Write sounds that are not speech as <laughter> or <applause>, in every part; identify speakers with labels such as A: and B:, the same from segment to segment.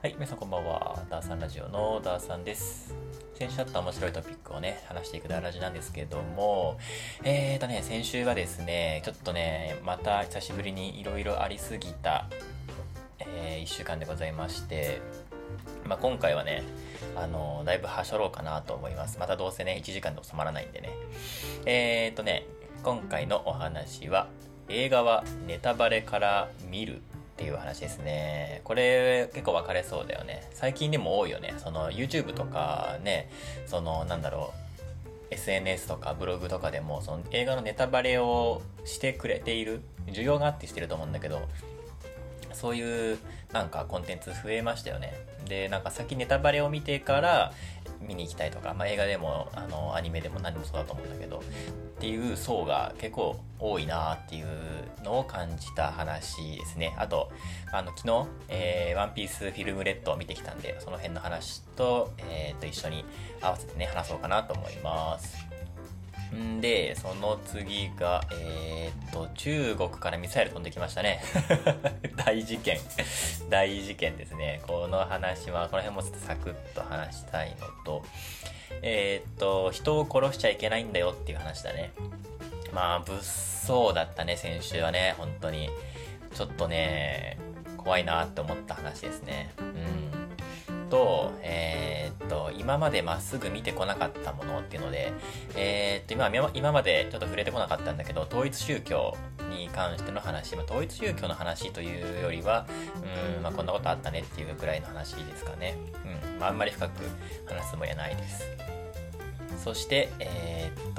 A: はい、皆さんこんばんは。ダーさんラジオのダーさんです。先週あった面白いトピックをね、話していくダーラジなんですけども、えーとね、先週はですね、ちょっとね、また久しぶりにいろいろありすぎた、え1週間でございまして、まあ、今回はね、あのだいぶはしょろうかなと思います。またどうせね、1時間で収まらないんでね。えーとね、今回のお話は、映画はネタバレから見るっていう話ですね。これ結構分かれそうだよね。最近でも多いよね。その YouTube とかね、そのなんだろう、SNS とかブログとかでもその映画のネタバレをしてくれている、需要があってしてると思うんだけど、そういうなんかコンテンツ増えましたよね。で、なんか先ネタバレを見てから見に行きたいとか、まあ、映画でもあのアニメでも何でもそうだと思うんだけどっていう層が結構多いなっていうのを感じた話ですね。あとあの昨日、えーワンピースフィルムレッドを見てきたんでその辺の話と,、えーと一緒に合わせてね話そうかなと思います。んで、その次が、えーっと、中国からミサイル飛んできましたね。<laughs> 大事件。大事件ですね。この話は、この辺もちょっとサクッと話したいのと、えーっと、人を殺しちゃいけないんだよっていう話だね。まあ、物騒だったね、先週はね、本当に。ちょっとね、怖いなって思った話ですね。うん。と、えーっと、今までまっすぐ見てこなかったものっていうので、えーっと、今、今までちょっと触れてこなかったんだけど、統一宗教に関しての話、まあ、統一宗教の話というよりは、うん、まあ、こんなことあったねっていうくらいの話ですかね。うん、まあ、あんまり深く話すつもりはないです。そして、えー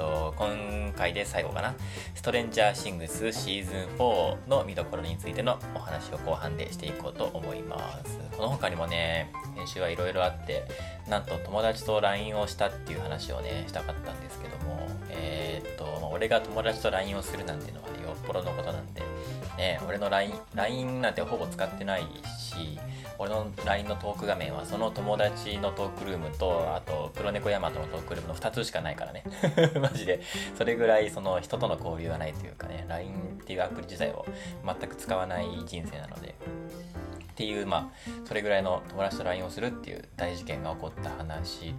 A: と、今回で最後かな。ストレンジャーシングスシーズン4の見どころについてのお話を後半でしていこうと思います。この他にもね、先週はいろいろあって、なんと友達と LINE をしたっていう話をね、したかったんですけども、えーっと、ま俺が友達と LINE をするなんていうのはね、よっぽどのことなんで、ね、俺の、LINE なんてほぼ使ってないし、俺の LINE のトーク画面はその友達のトークルームとあと黒猫ヤマトのトークルームの2つしかないからね。<laughs> マジで。それぐらいその人との交流がないというかね LINE っていうアプリ自体を全く使わない人生なので。っていうまあそれぐらいの友達と LINE をするっていう大事件が起こった話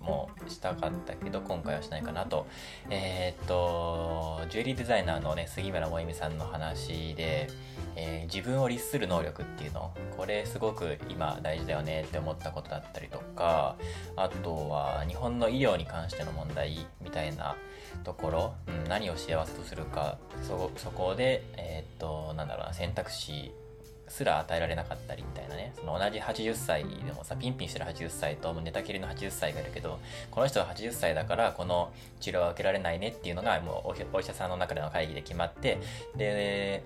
A: もしたかったけど今回はしないかなと。えーっとジュエリーデザイナーのね杉村萌実さんの話で、えー自分を律する能力っていうの。これすごく今大事だよねって思ったことだったりとか。あとは日本の医療に関しての問題みたいなところ、うん、何を幸せとするか。そこでえーっとなんだろうな選択肢すら与えられなかったりみたいなね。その同じ80歳でもさピンピンしてる80歳と寝たきりの80歳がいるけどこの人は80歳だからこの治療は受けられないねっていうのがもうお医者さんの中での会議で決まってで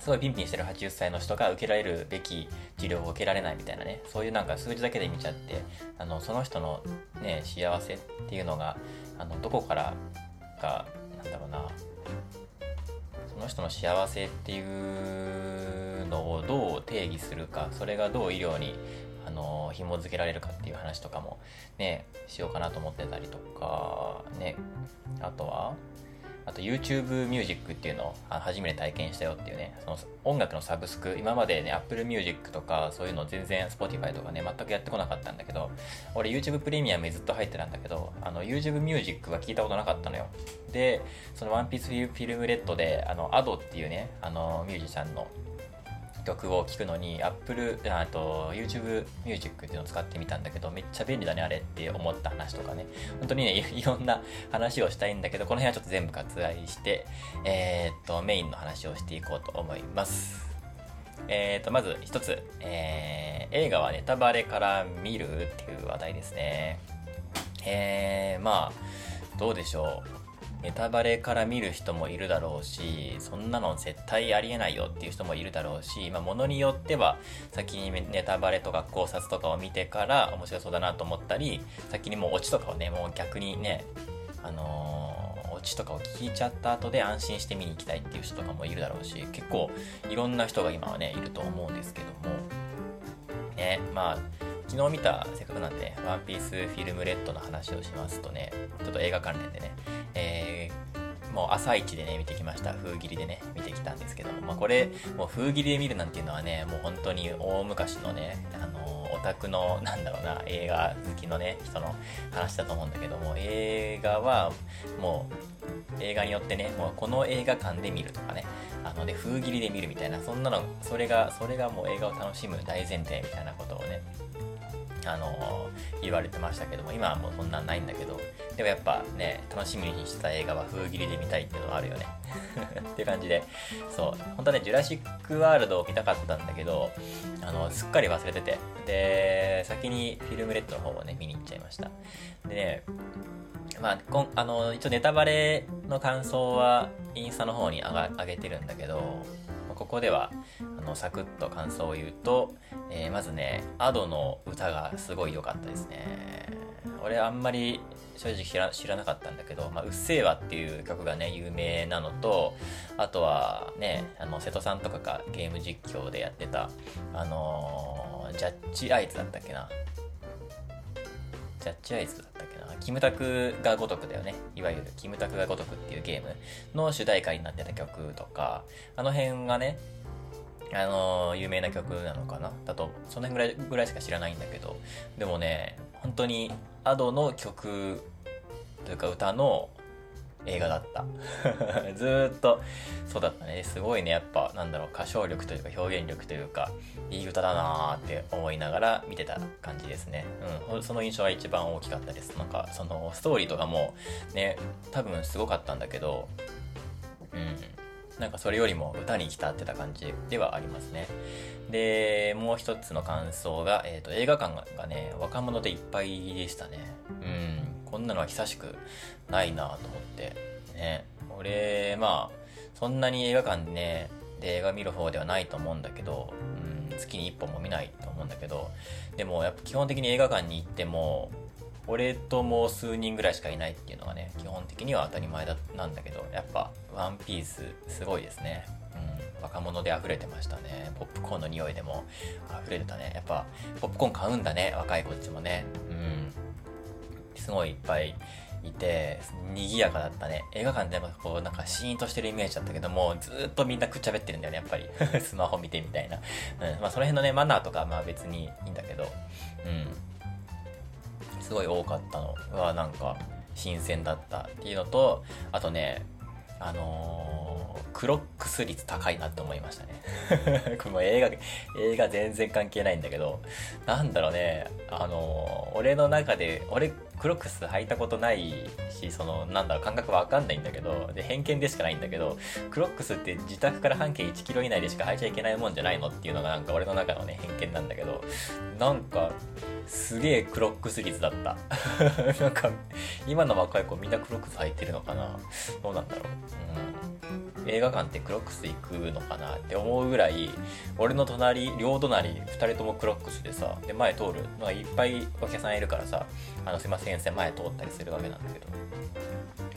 A: すごいピンピンしてる80歳の人が受けられるべき治療を受けられないみたいなね。そういうなんか数字だけで見ちゃってあのその人のね幸せっていうのがあのどこからがなんだろうな。の人の幸せっていうのをどう定義するかそれがどう医療にあの紐付けられるかっていう話とかもねしようかなと思ってたりとかね。あとはあと YouTube ミュージックっていうのを初めて体験したよっていうねその音楽のサブスク今までね Apple Music とかそういうの全然 Spotify とかね全くやってこなかったんだけど俺 YouTube プレミアムにずっと入ってたんだけどあの YouTube ミュージックは聞いたことなかったのよ。でその One Piece フィルムレッドであの Ado っていうねあのミュージシャンの曲を聴くのに Apple あと YouTube ミュージックっていうのを使ってみたんだけどめっちゃ便利だねあれって思った話とかね。本当にねいろんな話をしたいんだけどこの辺はちょっと全部割愛してえーっとメインの話をしていこうと思います。えーっとまず一つ、えー映画はネタバレから見るっていう話題ですね。えー、まあどうでしょう。ネタバレから見る人もいるだろうしそんなの絶対ありえないよっていう人もいるだろうし、まあ、ものによっては先にネタバレとか考察とかを見てから面白そうだなと思ったり先にもうオチとかをねもう逆にねあのーオチとかを聞いちゃった後で安心して見に行きたいっていう人とかもいるだろうし結構いろんな人が今はねいると思うんですけども。ねまあ昨日見たせっかくなんでね、ワンピースフィルムレッドの話をしますとね、ちょっと映画関連でね、えーもう朝一でね、見てきました。風切りでね、見てきたんですけども、まあこれ、もう風切りで見るなんていうのはね、もう本当に大昔のね、あの、オタクの、なんだろうな、映画好きのね、人の話だと思うんだけども、映画は、もう、映画によってね、もうこの映画館で見るとかね、あので、風切りで見るみたいな、そんなの、それが、それがもう映画を楽しむ大前提みたいなことをね、あの言われてましたけども、今はもうそんなんないんだけど、でもやっぱね、楽しみにしてた映画は封切りで見たいっていうのはあるよね。<laughs> っていう感じで、そう、本当はね、ジュラシック・ワールドを見たかったんだけど、あの、すっかり忘れてて、で、先にフィルムレッドの方をね、見に行っちゃいました。でね、まあ、こんあの、一応ネタバレの感想はインスタの方に上げてるんだけど、ここではのサクッと感想を言うと、えー、まずね Ado の歌がすごい良かったですね。俺あんまり正直知らなかったんだけど「まあ、うっせぇわ」っていう曲がね有名なのとあとはねあの瀬戸さんとかがゲーム実況でやってたあのー、ジャッジアイズだったっけな。ジャッジアイズだったっけな。キムタクが如くだよね。いわゆるキムタクが如くっていうゲームの主題歌になってた曲とか、あの辺がね、あの、有名な曲なのかな？だと、その辺ぐらいぐらいしか知らないんだけど、でもね、本当に Ado の曲というか歌の映画だった。<laughs> ずっと、そうだったね。すごいね、やっぱ、なんだろう、歌唱力というか表現力というか、いい歌だなーって思いながら見てた感じですね。うん、その印象が一番大きかったです。なんか、その、ストーリーとかも、ね、多分すごかったんだけど、うん、なんかそれよりも歌に浸ってた感じではありますね。で、もう一つの感想が、えっ、ー、と、映画館がね、若者でいっぱいでしたね。うん。こんなのは久しくないなと思ってね俺まあそんなに映画館でねで映画見る方ではないと思うんだけど、うん、月に1本も見ないと思うんだけどでもやっぱ基本的に映画館に行っても俺ともう数人ぐらいしかいないっていうのがね基本的には当たり前だなんだけどやっぱワンピースすごいですねうん若者で溢れてましたねポップコーンの匂いでも溢れてたねやっぱポップコーン買うんだね若いこっちもねうんすごいいっぱいいて、賑やかだったね。映画館でもこう、なんかシーンとしてるイメージだったけども、ずっとみんなくっちゃべってるんだよね、やっぱり。<laughs> スマホ見てみたいな。うん。まあ、その辺のね、マナーとかまあ別にいいんだけど、うん。すごい多かったのは、なんか、新鮮だったっていうのと、あとね、あのー、クロックス率高いなって思いましたね。<laughs> これ映画、映画全然関係ないんだけど、なんだろうね、あのー、俺の中で、俺、クロックス履いたことないし、その、なんだろう、感覚わかんないんだけど、で、偏見でしかないんだけど、クロックスって自宅から半径1キロ以内でしか履いちゃいけないもんじゃないのっていうのがなんか俺の中のね、偏見なんだけど、なんか、すげえクロックス率だった。<laughs> なんか、今の若い子みんなクロックス履いてるのかな？どうなんだろう？うん。映画館ってクロックス行くのかなって思うぐらい、俺の隣、両隣、二人ともクロックスでさ、で、前通るのがいっぱいお客さんいるからさ、あの、すいません、前通ったりするわけなんだけど、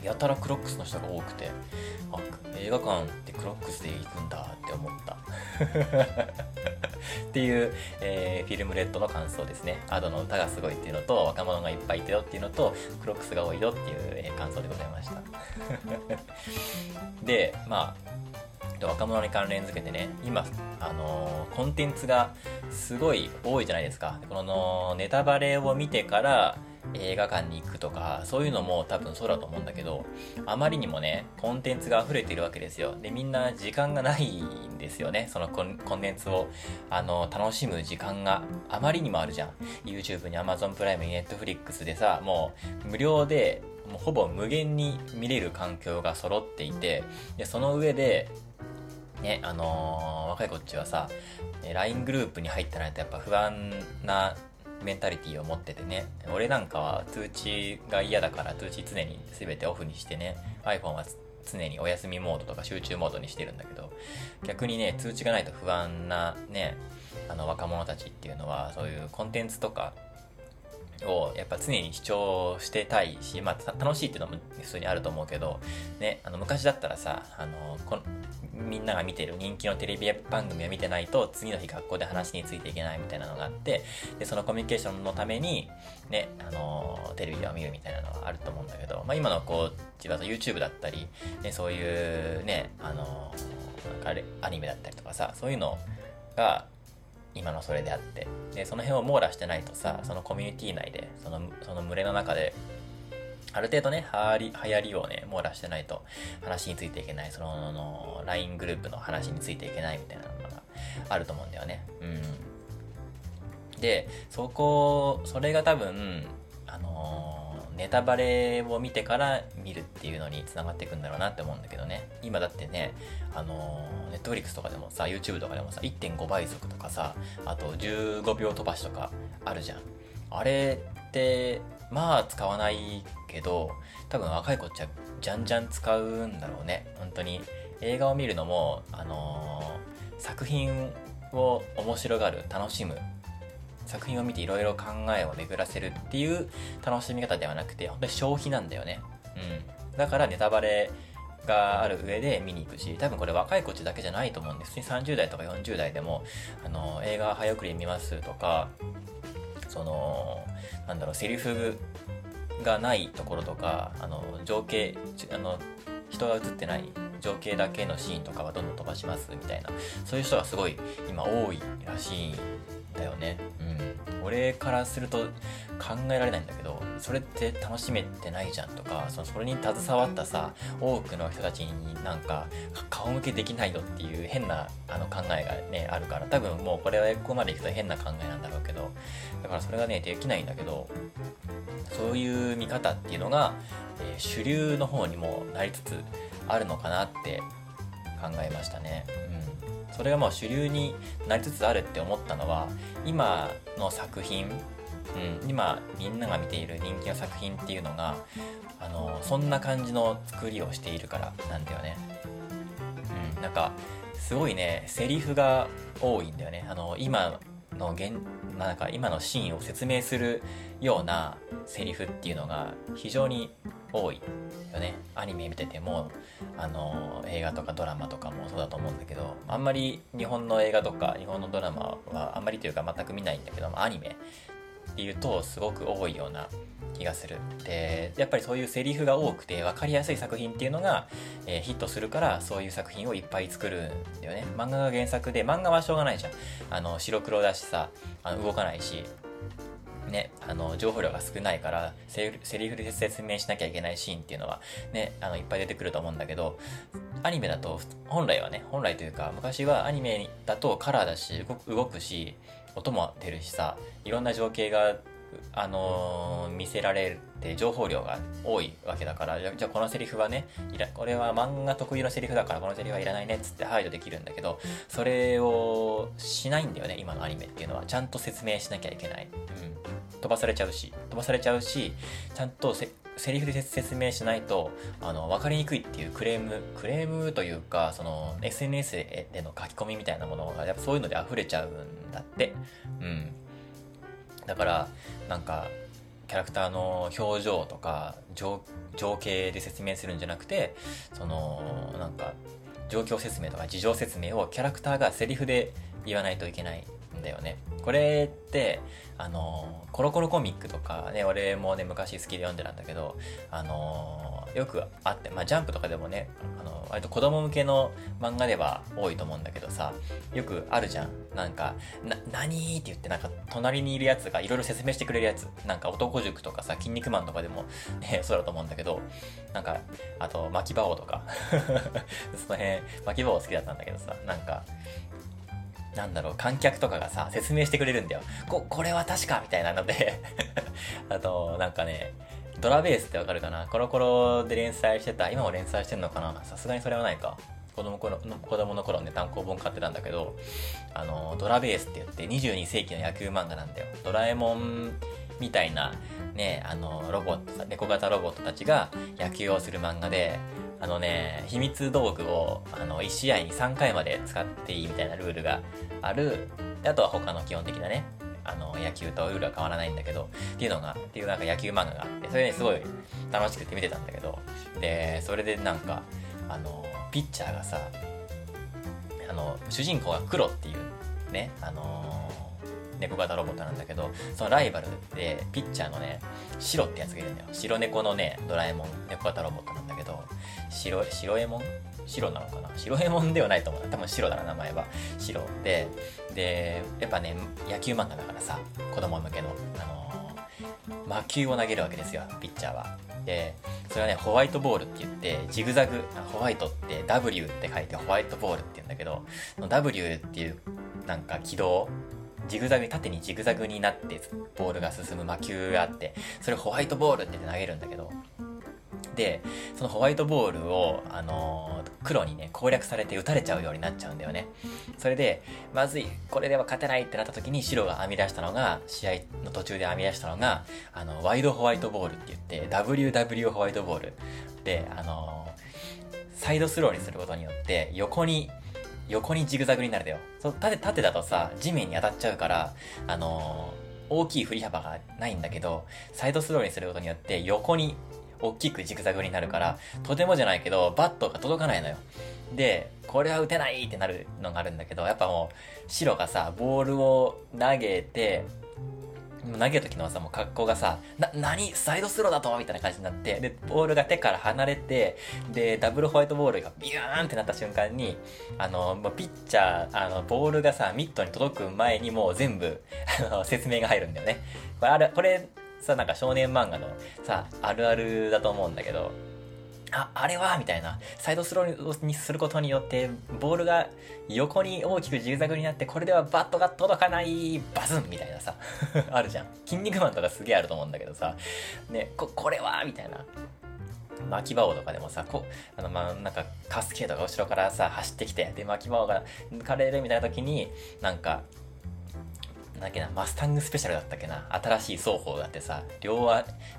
A: やたらクロックスの人が多くて、あ、映画館ってクロックスで行くんだって思った。<laughs> っていう、えー、フィルムレッドの感想ですね。アドの歌がすごいっていうのと、若者がいっぱいいたよっていうのと、クロックスが多いよっていう、えー、感想でございました。<laughs> で、まあ、若者に関連づけてね、今、あのー、コンテンツがすごい多いじゃないですか。このネタバレを見てから、映画館に行くとか、そういうのも多分そうだと思うんだけど、あまりにもね、コンテンツが溢れているわけですよ。で、みんな時間がないんですよね。そのコンテンツを、あの、楽しむ時間があまりにもあるじゃん。YouTube に Amazon プライムに Netflix でさ、もう無料で、もうほぼ無限に見れる環境が揃っていて、で、その上で、ね、あのー、若いこっちはさ、LINE グループに入ったないとやっぱ不安なメンタリティーを持っててね。俺なんかは通知が嫌だから通知常に全てオフにしてね。iPhone は常にお休みモードとか集中モードにしてるんだけど逆にね通知がないと不安なねあの若者たちっていうのはそういうコンテンツとかをやっぱ常に主張してたいし、まあ、楽しいっていうのも普通にあると思うけど、ね、あの昔だったらさあのこみんなが見てる人気のテレビ番組を見てないと次の日学校で話についていけないみたいなのがあってでそのコミュニケーションのために、ね、あのテレビを見るみたいなのはあると思うんだけど、まあ、今のこう自分は YouTube だったり、ね、そういうねあのなんかアニメだったりとかさそういうのが今のそれであってでその辺を網羅してないとさそのコミュニティ内でそのその群れの中である程度ね、はり、流行りをね、網羅してないと話についていけない、その、の LINE グループの話についていけないみたいなのがあると思うんだよね。うん。で、そこ、それが多分、あのー、ネタバレを見てから見るっていうのにつながっていくんだろうなって思うんだけどね。今だってね、あのー、ネットフリックスとかでもさ、YouTube とかでもさ、1.5倍速とかさ、あと15秒飛ばしとかあるじゃん。あれって、まあ使わないけど多分若い子っちゃじゃんじゃん使うんだろうね。本当に。映画を見るのもあのー、作品を面白がる楽しむ作品を見ていろいろ考えを巡らせるっていう楽しみ方ではなくて本当に消費なんだよね。うん。だからネタバレがある上で見に行くし多分これ若い子っちだけじゃないと思うんです。30代とか40代でもあの映画早送り見ますとかそのなんだろうセリフがないところとかあの情景あの人が映ってない情景だけのシーンとかはどんどん飛ばしますみたいな。そういう人がすごい今多いらしいんだよね。うん。俺からすると考えられないんだけどそれって楽しめてないじゃんとかそのそれに携わったさ多くの人たちになんか顔向けできないよっていう変なあの考えがねあるから。多分もうこれはここまでいくと変な考えなんだろうけど。だからそれがねできないんだけどそういう見方っていうのが、えー、主流の方にもなりつつあるのかなって考えましたね。うん、それがもう主流になりつつあるって思ったのは今の作品、うん、今みんなが見ている人気の作品っていうのがあのそんな感じの作りをしているからなんだよね。うん、なんかすごいねセリフが多いんだよね。あの今の現なんか今のシーンを説明するようなセリフっていうのが非常に多いよね。アニメ見ててもあの映画とかドラマとかもそうだと思うんだけどあんまり日本の映画とか日本のドラマはあんまりというか全く見ないんだけどアニメっていうとすごく多いような気がする。でやっぱりそういうセリフが多くて分かりやすい作品っていうのが、えー、ヒットするからそういう作品をいっぱい作るんだよね。漫画が原作で漫画はしょうがないじゃん。あの白黒だしさあの動かないし。ね、あの情報量が少ないからセリフで説明しなきゃいけないシーンっていうのはねあのいっぱい出てくると思うんだけどアニメだと本来はね本来というか昔はアニメだとカラーだし動くし音も出るしさいろんな情景があのー、見せられて情報量が多いわけだからじゃあこのセリフはねいらこれは漫画特有のセリフだからこのセリフはいらないねっつって排除できるんだけどそれをしないんだよね今のアニメっていうのは。ちゃんと説明しなきゃいけない、うん、飛ばされちゃうし飛ばされちゃうしちゃんとセリフで説明しないとあの分かりにくいっていうクレームクレームというかその SNS での書き込みみたいなものがやっぱそういうので溢れちゃうんだって。うん。だからなんかキャラクターの表情とか情景で説明するんじゃなくてそのなんか状況説明とか事情説明をキャラクターがセリフで言わないといけない。んだよね。これって、あの、コロコロコミックとかね、俺もね、昔好きで読んでたんだけど、あの、よくあって、まあ、ジャンプとかでもね、あの、割と子供向けの漫画では多いと思うんだけどさ、よくあるじゃん。なんか、な、何って言って、なんか、隣にいるやつがいろいろ説明してくれるやつ。なんか、男塾とかさ、筋肉マンとかでも、ね、そうだと思うんだけど、なんか、あと、巻き場王とか。<laughs> その辺、巻き場王好きだったんだけどさ、なんか、なんだろう、観客とかがさ、説明してくれるんだよ。こ、これは確かみたいなので <laughs> あと、なんかね、ドラベースってわかるかな？コロコロで連載してた、今も連載してんのかな？さすがにそれはないか。子供頃の子供の頃ね、単行本買ってたんだけど、あの、ドラベースって言って22世紀の野球漫画なんだよ。ドラえもんみたいな、ね、あの、ロボット、猫型ロボットたちが野球をする漫画で、あのね、秘密道具をあの1試合に3回まで使っていいみたいなルールがある。あとは他の基本的なね、あの野球とルールは変わらないんだけどっていうのがっていうなんか野球漫画があってそれねすごい楽しくて見てたんだけどでそれでなんかあのピッチャーがさあの主人公が黒っていうねあの猫型ロボットなんだけどそのライバルでピッチャーのね白ってやつがいるんだよ白猫のねドラえもん猫型ロボットなんだけど白白えもん白なのかな？白えもんではないと思う。多分白だな名前は。白ででやっぱね野球漫画だからさ子供向けのあの魔球を投げるわけですよピッチャーは。でそれはねホワイトボールって言ってジグザグホワイトって W って書いてホワイトボールって言うんだけど W っていうなんか軌道ジグザグ縦にジグザグになってボールが進む魔球があってそれホワイトボールって投げるんだけどでそのホワイトボールを、あのー、黒にね攻略されて打たれちゃうようになっちゃうんだよね。それでまずいこれでは勝てないってなった時に白が編み出したのが試合の途中で編み出したのがあのワイドホワイトボールって言って WW ホワイトボールで、あのー、サイドスローにすることによって横に横にジグザグになるだよ。そう縦、縦だとさ、地面に当たっちゃうから、あのー、大きい振り幅がないんだけど、サイドスローにすることによって横に大きくジグザグになるから、とてもじゃないけど、バットが届かないのよ。で、これは打てないってなるのがあるんだけど、やっぱもう、白がさ、ボールを投げて、投げる時のさ、もう格好がさ、な、何？サイドスローだと？みたいな感じになって、で、ボールが手から離れて、で、ダブルホワイトボールがビューンってなった瞬間に、あの、もうピッチャー、あの、ボールがさ、ミットに届く前にもう全部、あの、説明が入るんだよね。これ、あれ、これ、さ、なんか少年漫画のさ、あるあるだと思うんだけど、あ、あれはみたいな。サイドスローにすることによって、ボールが横に大きくジグザグになって、これではバットが届かない、バズンみたいなさ、<laughs> あるじゃん。筋肉マンとかすげえあると思うんだけどさ、ね、こ、これはみたいな。巻き場王とかでもさ、こあの、ま、なんか、カスケートが後ろからさ、走ってきて、で、巻き場王が抜かれるみたいな時に、なんか、なんだっけな、マスタングスペシャルだったっけな、新しい双方があってさ、両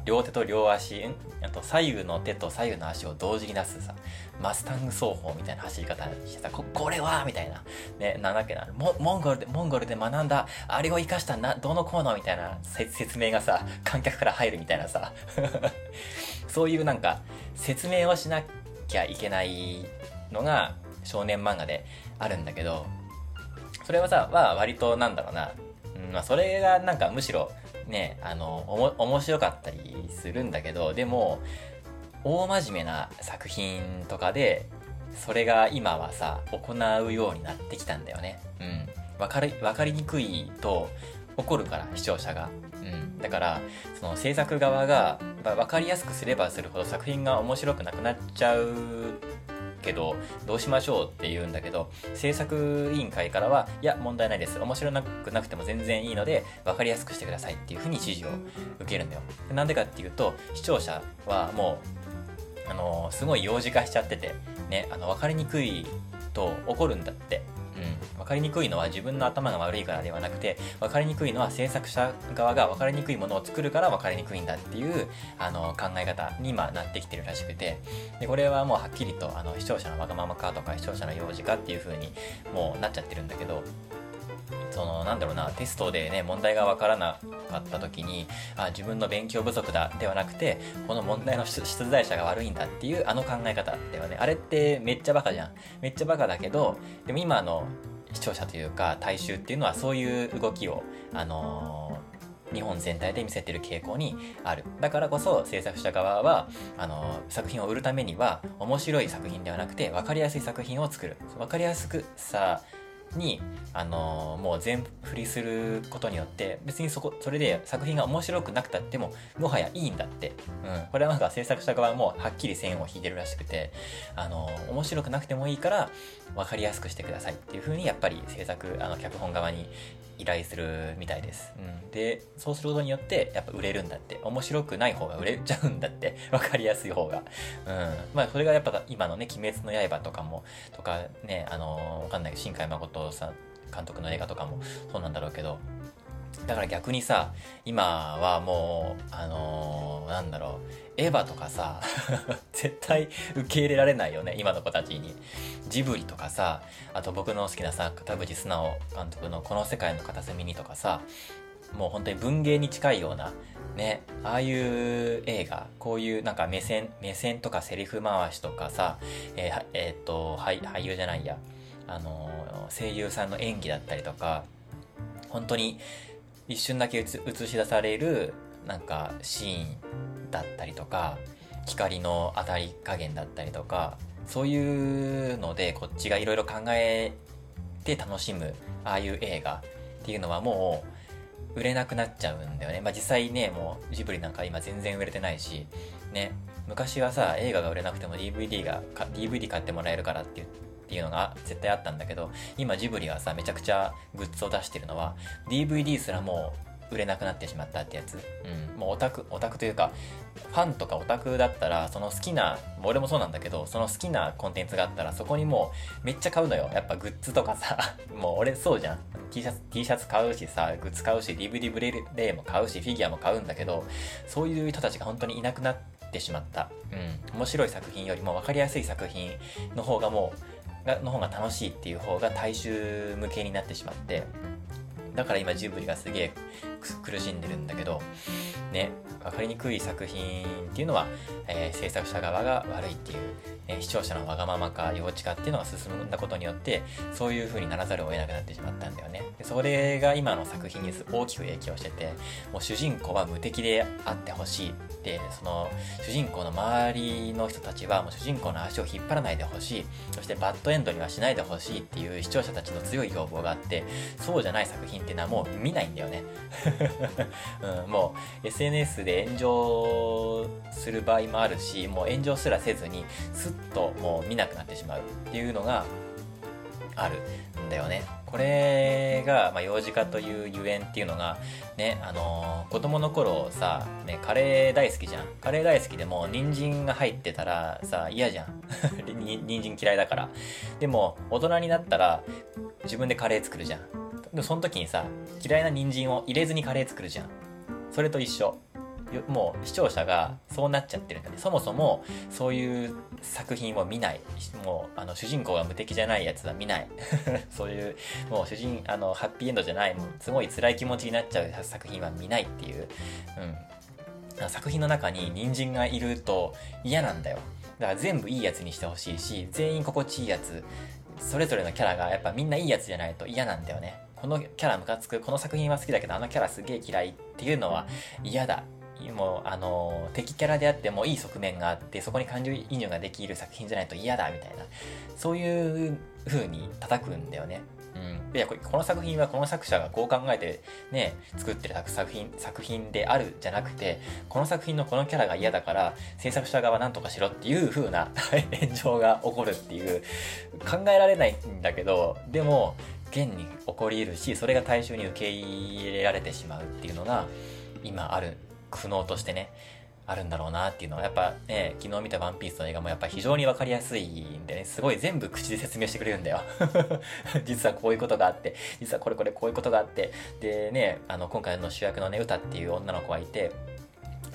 A: 両手と両足、ん？あと左右の手と左右の足を同時に出すさ、マスタング双方みたいな走り方してさ、ここれはみたいな、ね、なんだっけな、モモンゴルで、モンゴルで学んだ、あれを生かしたな、どのコーナーみたいな説明がさ、観客から入るみたいなさ、<laughs> そういうなんか、説明をしなきゃいけないのが少年漫画であるんだけど、それはさ、は割となんだろうな、まあそれがなんかむしろね、あの、おも、面白かったりするんだけど、でも、大真面目な作品とかで、それが今はさ、行うようになってきたんだよね。うん。わかり、わかりにくいと怒るから、視聴者が。うん。だから、その制作側が、わかりやすくすればするほど作品が面白くなくなっちゃうけど、どうしましょうって言うんだけど、制作委員会からは、いや、問題ないです。面白くなくても全然いいので、分かりやすくしてくださいっていうふうに指示を受けるんだよ。なんでかっていうと、視聴者はもう、あの、すごい幼児化しちゃってて、ね、あの、分かりにくいと怒るんだって。分かりにくいのは自分の頭が悪いからではなくて、分かりにくいのは制作者側が分かりにくいものを作るから分かりにくいんだっていう、あの、考え方に今なってきてるらしくて、で、これはもうはっきりと、あの、視聴者のわがままかとか、視聴者の幼児かっていう風にもうなっちゃってるんだけど、そのなんだろうなテストでね問題が分からなかった時にあ自分の勉強不足だではなくてこの問題の出題者が悪いんだっていうあの考え方ではねあれってめっちゃバカじゃんめっちゃバカだけどでも今の視聴者というか大衆っていうのはそういう動きをあのー、日本全体で見せてる傾向にある。だからこそ制作者側は、あの、作品を売るためには面白い作品ではなくて分かりやすい作品を作る。分かりやすくさ、に、あのー、もう全振りすることによって別にそこそれで作品が面白くなくたってももはやいいんだって、うん、これはなんか制作者側もはっきり線を引いてるらしくて、あのー、面白くなくてもいいから分かりやすくしてくださいっていう風にやっぱり制作あの脚本側に依頼するみたいです。うん。で、そうすることによって、やっぱ売れるんだって。面白くない方が売れちゃうんだって。<laughs> わかりやすい方が。うん。まあ、それがやっぱ今のね、鬼滅の刃とかも、とかね、あのー、わかんないけど、新海誠さん、監督の映画とかもそうなんだろうけど、だから逆にさ、今はもう、あのー、なんだろう、エヴァとかさ、<laughs> 絶対受け入れられないよね、今の子たちに。ジブリとかさ、あと僕の好きなさ、片渕素直監督のこの世界の片隅にとかさ、もう本当に文芸に近いようなね、ああいう映画、こういうなんか目線、目線とかセリフ回しとかさ、えー、えー、っと、俳俳優じゃないや、あの声優さんの演技だったりとか、本当に一瞬だけ映し出されるなんかシーンだったりとか、光の当たり加減だったりとか、そういうのでこっちがいろいろ考えて楽しむ、ああいう映画っていうのはもう、売れなくなっちゃうんだよね。まあ実際ね、もうジブリなんか今全然売れてないし、ね、昔はさ、映画が売れなくても DVD が、DVD 買ってもらえるからっていうっていうのが絶対あったんだけど、今ジブリがさ、めちゃくちゃグッズを出してるのは、DVD すらもう売れなくなってしまったってやつ。うん。もうオタク、オタクというか、ファンとかオタクだったら、その好きな、俺もそうなんだけど、その好きなコンテンツがあったら、そこにもうめっちゃ買うのよ。やっぱグッズとかさ、<laughs> もう俺そうじゃん。T シャツ、T シャツ買うしさ、グッズ買うし、DVD ブレレイも買うし、フィギュアも買うんだけど、そういう人たちが本当にいなくなってしまった。うん。面白い作品よりも分かりやすい作品の方がもう、の方が楽しいっていう方が大衆向けになってしまって、だから今ジブリがすげえ苦しんでるんだけど、ね、分かりにくい作品っていうのは、えー、制作者側が悪いっていう、え、視聴者のわがままか幼稚かっていうのが進んだことによってそういう風にならざるを得なくなってしまったんだよね。でそれが今の作品に大きく影響しててもう主人公は無敵であってほしいってその主人公の周りの人たちはもう主人公の足を引っ張らないでほしい。そしてバッドエンドにはしないでほしいっていう視聴者たちの強い要望があってそうじゃない作品っていうのはもう見ないんだよね、<laughs> うん、もう SNS で炎上する場合もあるしもう炎上すらせずにスッともう見なくなってしまうっていうのがあるんだよね。これが、まあ、幼児化というゆえんっていうのが、ね、あのー、子供の頃さ、ね、カレー大好きじゃん。カレー大好きでも、人参が入ってたらさ、嫌じゃん。<laughs> 人参嫌いだから。でも、大人になったら、自分でカレー作るじゃん。でも、その時にさ、嫌いな人参を入れずにカレー作るじゃん。それと一緒。もう視聴者がそうなっちゃってるんだね。そもそもそういう作品を見ない。もうあの主人公が無敵じゃないやつは見ない。<laughs> そういうもう主人、あのハッピーエンドじゃない、もうすごい辛い気持ちになっちゃう作品は見ないっていう。うん。作品の中に人参がいると嫌なんだよ。だから全部いいやつにしてほしいし、全員心地いいやつ、それぞれのキャラがやっぱみんないいやつじゃないと嫌なんだよね。このキャラムカつく、この作品は好きだけどあのキャラすげえ嫌いっていうのは嫌だもう、あの、敵キャラであってもいい側面があって、そこに感情移入ができる作品じゃないと嫌だ、みたいな。そういう風に叩くんだよね。うん。で、この作品はこの作者がこう考えてね、作ってる作品、作品であるじゃなくて、この作品のこのキャラが嫌だから、制作者側なんとかしろっていう風な <laughs> 炎上が起こるっていう、考えられないんだけど、でも、現に起こり得るし、それが大衆に受け入れられてしまうっていうのが、今ある苦悩としてね、あるんだろうなっていうのは、やっぱね、昨日見たワンピースの映画もやっぱ非常にわかりやすいんでね、すごい全部口で説明してくれるんだよ。<laughs> 実はこういうことがあって、実はこれこれこういうことがあって、でね、あの、今回の主役のね、歌っていう女の子がいて、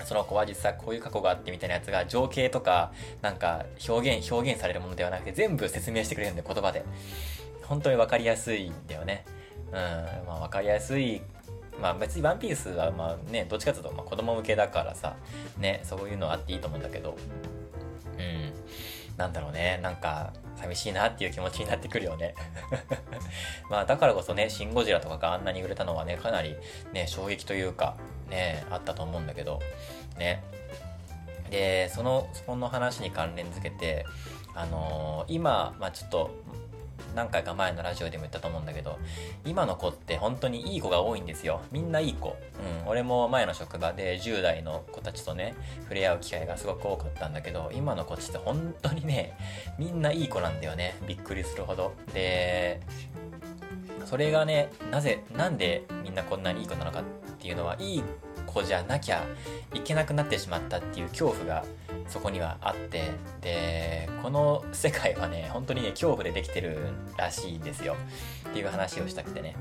A: その子は実はこういう過去があってみたいなやつが情景とかなんか表現、表現されるものではなくて全部説明してくれるんで言葉で。本当にわかりやすいんだよね。うん、まあわかりやすいまあ別にワンピースはまあね、どっちかというとまあ子供向けだからさ、ね、そういうのあっていいと思うんだけど、うん、なんだろうね、なんか寂しいなっていう気持ちになってくるよね。<laughs> まあだからこそね、シン・ゴジラとかがあんなに売れたのはね、かなりね、衝撃というか、ね、あったと思うんだけど、ね。で、その、その話に関連づけて、あのー、今、まあちょっと、何回か前のラジオでも言ったと思うんだけど、今の子って本当にいい子が多いんですよ。みんないい子。うん。俺も前の職場で10代の子たちとね、触れ合う機会がすごく多かったんだけど、今の子って本当にね、みんないい子なんだよね。びっくりするほど。で、それがね、なぜ、なんでみんなこんなにいい子なのかっていうのは、いい子じゃなきゃいけなくなってしまったっていう恐怖がそこにはあってでこの世界はね本当にね恐怖でできてるらしいですよ。っていう話をしたくてね。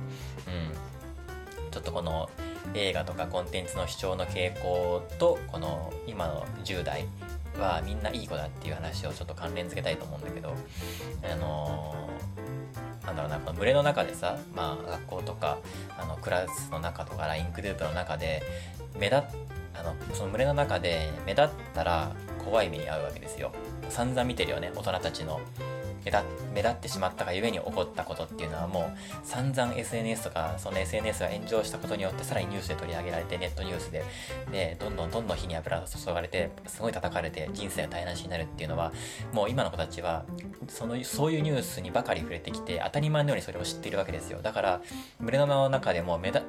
A: うん。ちょっとこの映画とかコンテンツの視聴の傾向とこの今の10代はみんないい子だっていう話をちょっと関連づけたいと思うんだけどあのなんだろうなこの群れの中でさ、まあ、学校とかあのクラスの中とか LINE グループの中で目立あのその群れの中で目立ったら怖い目に遭うわけですよ。散々見てるよね大人たちの。目立ってしまったがゆえに起こったことっていうのはもう散々 SNS とかその SNS が炎上したことによってさらにニュースで取り上げられてネットニュースででどんどんどんどん火に油が注がれてすごい叩かれて人生が台無しになるっていうのはもう今の子たちはそのそういうニュースにばかり触れてきて当たり前のようにそれを知っているわけですよ。だから群れの中でも目立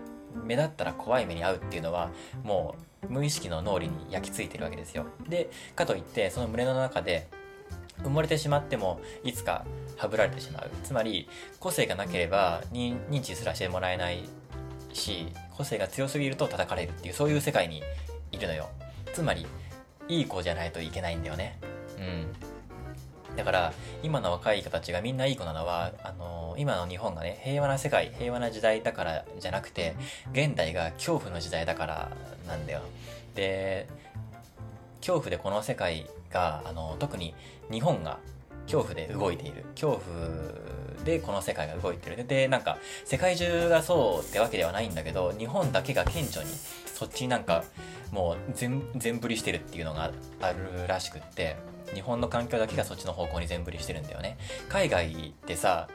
A: 目立ったら怖い目に遭うっていうのはもう無意識の脳裏に焼き付いてるわけですよ。でかといってその群れの中で埋もれてしまってもいつかはぶられてしまう。つまり個性がなければ認知すらしてもらえないし個性が強すぎると叩かれるっていうそういう世界にいるのよ。つまりいい子じゃないといけないんだよね。うん。だから今の若い子たちがみんないい子なのはあのー、今の日本がね平和な世界平和な時代だからじゃなくて現代が恐怖の時代だからなんだよ。で恐怖でこの世界があの特に日本が恐怖で動いている。恐怖でこの世界が動いてる。でなんか世界中がそうってわけではないんだけど日本だけが顕著にそっちになんかもう全全振りしてるっていうのがあるらしくって日本の環境だけがそっちの方向に全振りしてるんだよね。海外ってさ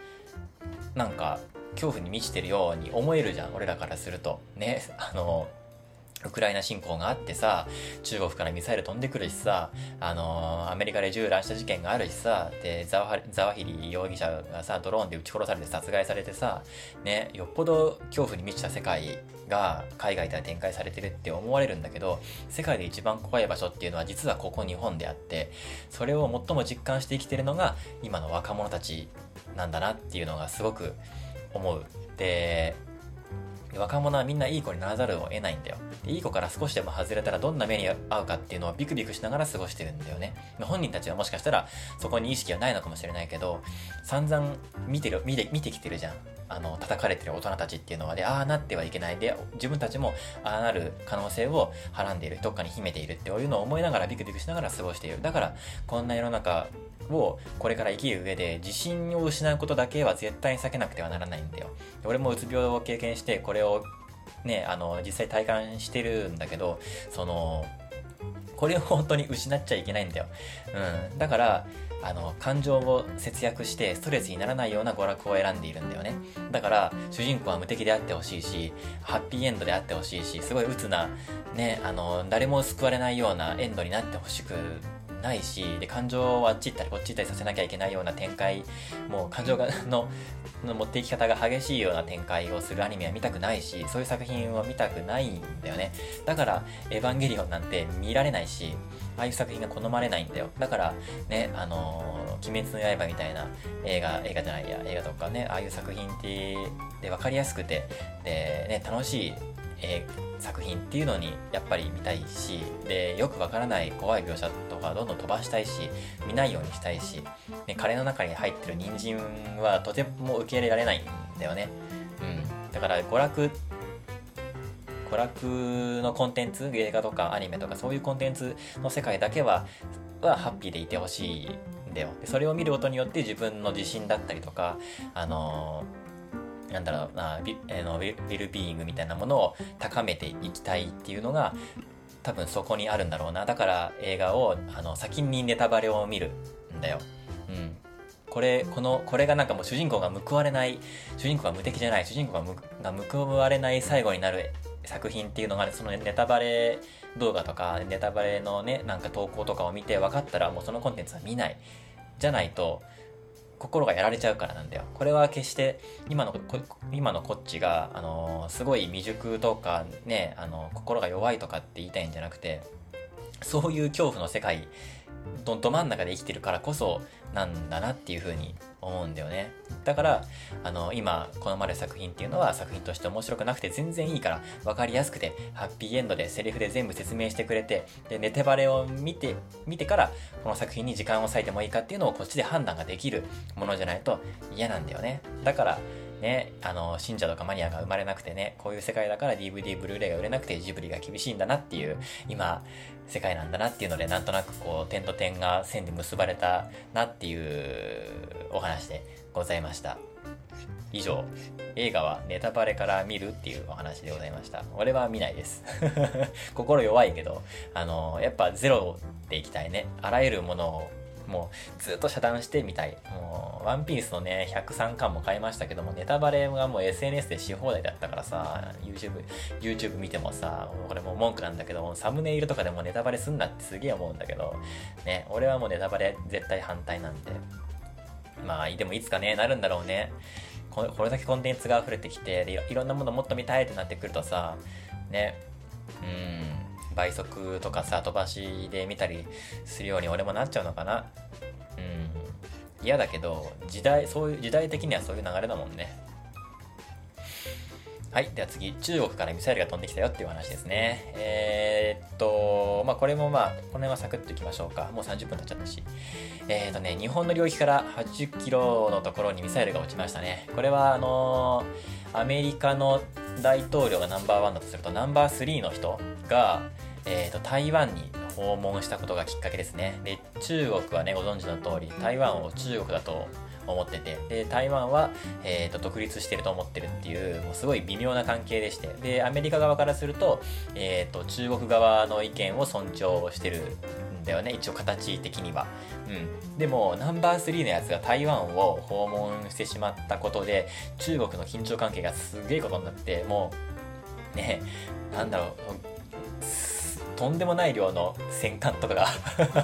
A: なんか恐怖に満ちてるように思えるじゃん俺らからすると。ねあのウクライナ侵攻があってさ、中国からミサイル飛んでくるしさ、あのー、アメリカで銃乱した事件があるしさ、で、ザワザワヒリ容疑者がさ、ドローンで撃ち殺されて殺害されてさ、ね、よっぽど恐怖に満ちた世界が海外では展開されてるって思われるんだけど、世界で一番怖い場所っていうのは実はここ日本であって、それを最も実感して生きてるのが今の若者たちなんだなっていうのがすごく思う。で、若者はみんないい子にならざるを得ないんだよ。いい子から少しでも外れたらどんな目に遭うかっていうのをビクビクしながら過ごしてるんだよね。本人たちはもしかしたらそこに意識はないのかもしれないけど、散々見てる、見て、見てきてるじゃん。あの、叩かれてる大人たちっていうのはで、ああなってはいけないで、自分たちもああなる可能性をはらんでいる、どっかに秘めているっていうのを思いながらビクビクしながら過ごしている。だから、こんな世の中をこれから生きる上で自信を失うことだけは絶対に避けなくてはならないんだよ。俺もうつ病を経験してこれをね、あの、実際体感してるんだけど、その、これを本当に失っちゃいけないんだよ。うん。だから、あの、感情を節約してストレスにならないような娯楽を選んでいるんだよね。だから、主人公は無敵であってほしいし、ハッピーエンドであってほしいし、すごい鬱な、ね、あの、誰も救われないようなエンドになってほしくないしで感情をあっち行ったりこっち行ったりさせなきゃいけないような展開もう感情が <laughs> のの持っていき方が激しいような展開をするアニメは見たくないしそういう作品を見たくないんだよねだから「エヴァンゲリオン」なんて見られないしああいう作品が好まれないんだよ。だからねあのー「鬼滅の刃」みたいな映画映画じゃないや映画とかねああいう作品ってで分かりやすくてで、ね、楽しいえー、作品っていうのにやっぱり見たいしでよくわからない怖い描写とかどんどん飛ばしたいし見ないようにしたいし、ね、カレーの中に入ってる人参はとても受け入れられないんだよね、うん、だから娯楽娯楽のコンテンツ映画とかアニメとかそういうコンテンツの世界だけははハッピーでいてほしいんだよ。でそれを見ることによって自分の自信だったりとかあのーなんだろうなビ,、え、のウィルビーイングみたいなものを高めていきたいっていうのが多分そこにあるんだろうな。だから映画をあの先にネタバレを見るんだよ。うん。これ、この、これがなんかもう主人公が報われない、主人公が無敵じゃない、主人公が報われない最後になる作品っていうのが、ね、そのネタバレ動画とか、ネタバレのね、なんか投稿とかを見て分かったらもうそのコンテンツは見ない。じゃないと、心がやられちゃうからなんだよ。これは決して今の、今のこっちが、あのー、すごい未熟とかね、あのー、心が弱いとかって言いたいんじゃなくて、そういう恐怖の世界どど真ん中で生きてるからこそなんだなっていうふうに思うんだよね。だから、あの、今、好まれる作品っていうのは作品として面白くなくて全然いいから、分かりやすくて、ハッピーエンドでセリフで全部説明してくれて、で、ネタバレを見て、見てから、この作品に時間を割いてもいいかっていうのをこっちで判断ができるものじゃないと嫌なんだよね。だから、ね、あの、信者とかマニアが生まれなくてね、こういう世界だから DVD、ブルーレイが売れなくてジブリが厳しいんだなっていう、今、世界なんだなっていうので、なんとなくこう、点と点が線で結ばれたなっていうお話でございました。以上、映画はネタバレから見るっていうお話でございました。俺は見ないです。<laughs> 心弱いけど、あの、やっぱゼロでいきたいね。あらゆるものをもうずっと遮断してみたい。もう、ワンピースのね、103巻も買いましたけども、ネタバレがもう SNS でし放題だったからさ、YouTube、YouTube 見てもさ、もこれもう文句なんだけど、サムネイルとかでもネタバレすんなってすげえ思うんだけど、ね、俺はもうネタバレ絶対反対なんで。まあ、でもいつかね、なるんだろうね。これだけコンテンツが溢れてきていろんなものもっと見たいってなってくるとさ、ね、うん、倍速とかさ、飛ばしで見たりするように俺もなっちゃうのかな。うん。嫌だけど、時代、そういう、時代的にはそういう流れだもんね。はい。では次、中国からミサイルが飛んできたよっていう話ですね。えー、っと、まあ、これもまあ、この辺はサクッといきましょうか。もう30分経っちゃったし。えー、っとね、日本の領域から80キロのところにミサイルが落ちましたね。これは、あのー、アメリカの大統領がナンバーワンだとすると、ナンバースリーの人が、えー、っと、台湾に訪問したことがきっかけですね。で、中国はね、ご存知の通り、台湾を中国だと思ってて、で、台湾は、えっ、ー、と、独立してると思ってるっていう、もうすごい微妙な関係でして、で、アメリカ側からすると、えっ、ー、と、中国側の意見を尊重してるんだよね、一応形的には。うん。でも、ナンバー3のやつが台湾を訪問してしまったことで、中国の緊張関係がすげえことになって、もう、ね、なんだろう、とんでもない量の戦艦とかが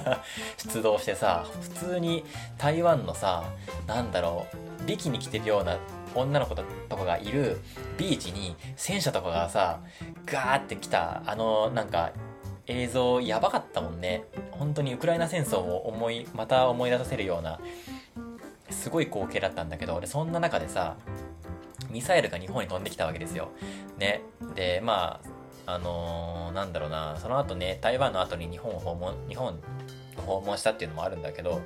A: <laughs> 出動してさ、普通に台湾のさ、なんだろう、ビキに来てるような女の子とかがいるビーチに戦車とかがさ、ガーって来た、あの、なんか、映像やばかったもんね。本当にウクライナ戦争を思い、また思い出させるような、すごい光景だったんだけど、俺そんな中でさ、ミサイルが日本に飛んできたわけですよ。ね。で、まあ、あのー、なんだろうな、その後ね、台湾の後に日本を訪問、日本を訪問したっていうのもあるんだけど、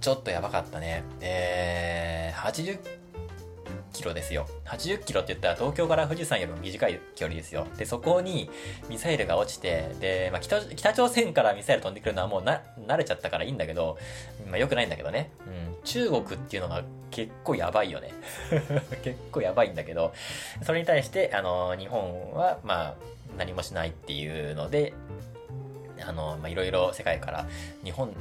A: ちょっとやばかったね。えー、80キロですよ。80キロって言ったら東京から富士山よりも短い距離ですよ。で、そこにミサイルが落ちて、で、まあ、北北朝鮮からミサイル飛んでくるのはもうな慣れちゃったからいいんだけど、まあ、良くないんだけどね。うん。中国っていうのが結構やばいよね。<laughs> 結構やばいんだけど、それに対して、あの、日本は、まあ、何もしないっていうので、あの、いろいろ世界から日本っ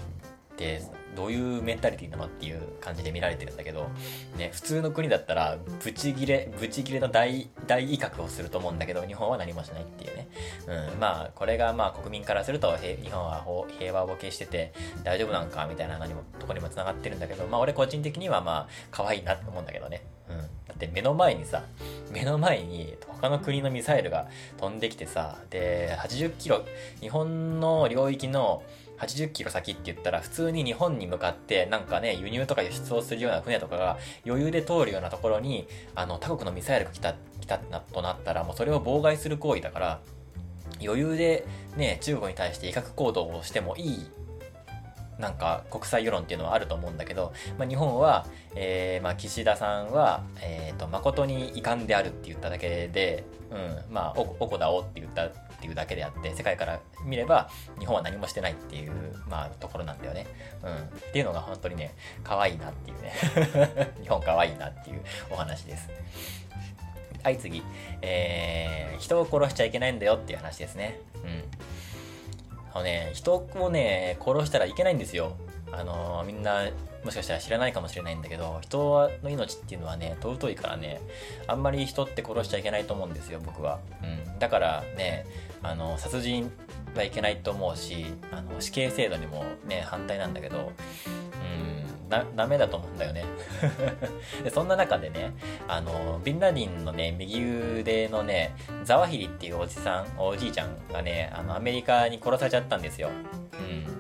A: てどういうメンタリティなのっていう感じで見られてるんだけど、ね、普通の国だったら、ブチギレ、ブチギレの大、大威嚇をすると思うんだけど、日本は何もしないっていうね。うん、まあ、これがまあ国民からすると、日本は平和をボケしてて大丈夫なんかみたいな何も、とこにも繋がってるんだけど、まあ俺個人的にはまあ、可愛いなって思うんだけどね。うん。だって目の前にさ、目の前に他の国のミサイルが飛んできてさ、で、80キロ、日本の領域の80キロ先って言ったら普通に日本に向かってなんかね、輸入とか輸出をするような船とかが余裕で通るようなところに、あの、他国のミサイルが来た、来たとなったらもうそれを妨害する行為だから、余裕でね、中国に対して威嚇行動をしてもいいなんか国際世論っていうのはあると思うんだけど、まあ、日本は、えー、まあ、岸田さんは、えっ、ー、と、誠に遺憾であるって言っただけで、うん、まあ、お、おこだおって言ったっていうだけであって、世界から見れば、日本は何もしてないっていう、まあ、ところなんだよね。うん。っていうのが本当にね、可愛いなっていうね。<laughs> 日本可愛いなっていうお話です。はい、次。えー、人を殺しちゃいけないんだよっていう話ですね。うん。あのね、人をね、殺したらいけないんですよ。あのー、みんな、もしかしたら知らないかもしれないんだけど、人の命っていうのはね、尊いからね、あんまり人って殺しちゃいけないと思うんですよ、僕は。うん。だからね、あの、殺人はいけないと思うし、あの、死刑制度にもね、反対なんだけど、だ、ダメだと思うんだよね <laughs> で。そんな中でね、あの、ビンラディンのね、右腕のね、ザワヒリっていうおじさん、おじいちゃんがね、あの、アメリカに殺されちゃったんですよ。うん。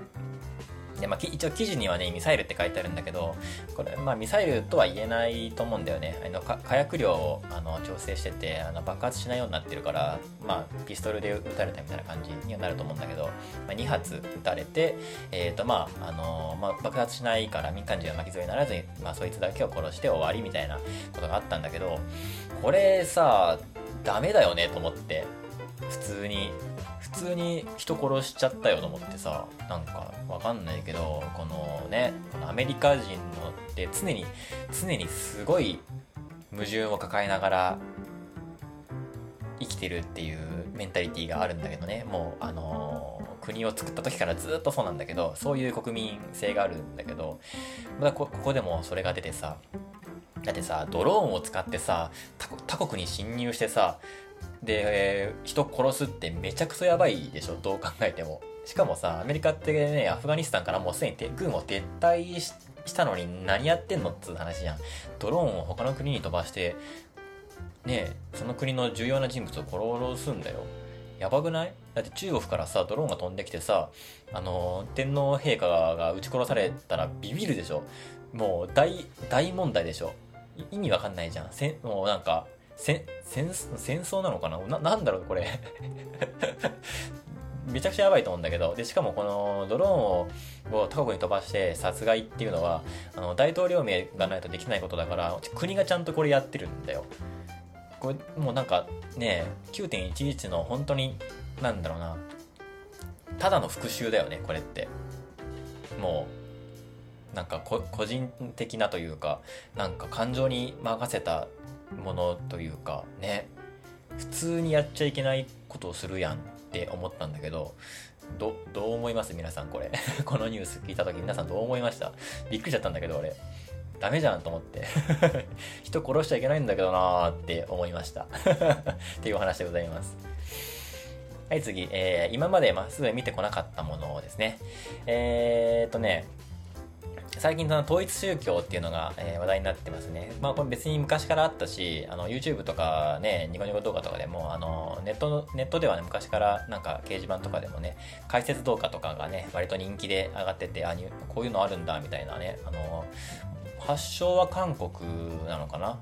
A: で、まあ、一応記事にはね、ミサイルって書いてあるんだけど、これ、まあ、ミサイルとは言えないと思うんだよね。あの、火薬量を、あの、調整してて、あの、爆発しないようになってるから、まあ、ピストルで撃たれたみたいな感じにはなると思うんだけど、まあ、2発撃たれて、えっ、ー、と、まあ、あの、まあ、爆発しないから民間人は巻き添えにならずに、まあ、そいつだけを殺して終わりみたいなことがあったんだけど、これさ、ダメだよねと思って、普通に、普通に人殺しちゃったよと思ってさなんかわかんないけどこのねこのアメリカ人のって常に常にすごい矛盾を抱えながら生きてるっていうメンタリティーがあるんだけどね。もうあのー、国を作った時からずっとそうなんだけどそういう国民性があるんだけどまだここでもそれが出てさだってさドローンを使ってさ他国に侵入してさで、えー、人殺すってめちゃくちゃやばいでしょどう考えても。しかもさアメリカってねアフガニスタンからもうすでに軍を撤退したのに何やってんのっつう話じゃん。ドローンを他の国に飛ばしてねその国の重要な人物を殺すんだよ。やばくない？だって中国からさドローンが飛んできてさあの天皇陛下が撃ち殺されたらビビるでしょ。もう大大問題でしょ。意味わかんないじゃん。せもうなんか戦戦争なのかな？ななんだろうこれ。<laughs> めちゃくちゃやばいと思うんだけど。でしかもこのドローンを他国に飛ばして殺害っていうのはあの大統領名がないとできないことだから国がちゃんとこれやってるんだよ。これもうなんかね9.11の本当になんだろうな。ただの復讐だよねこれって。もうなんか個人的なというかなんか感情に任せたものというかね。普通にやっちゃいけないことをするやんって思ったんだけどどう思います？皆さんこれ。<laughs> このニュース聞いた時皆さんどう思いました？びっくりしちゃったんだけど俺。ダメじゃんと思って。<laughs> 人殺しちゃいけないんだけどなーって思いました。<laughs> っていうお話でございます。はい次、えー、今までまっすぐ見てこなかったものをですね。えー、っとね。最近その統一宗教っていうのが、えー、話題になってますね。まあこれ別に昔からあったし、あの YouTube とかね、ニコニコ動画とかでも、あのネット、ネットではね、昔からなんか掲示板とかでもね、解説動画とかがね、割と人気で上がってて、あ、こういうのあるんだみたいなね、あの発祥は韓国なのかな？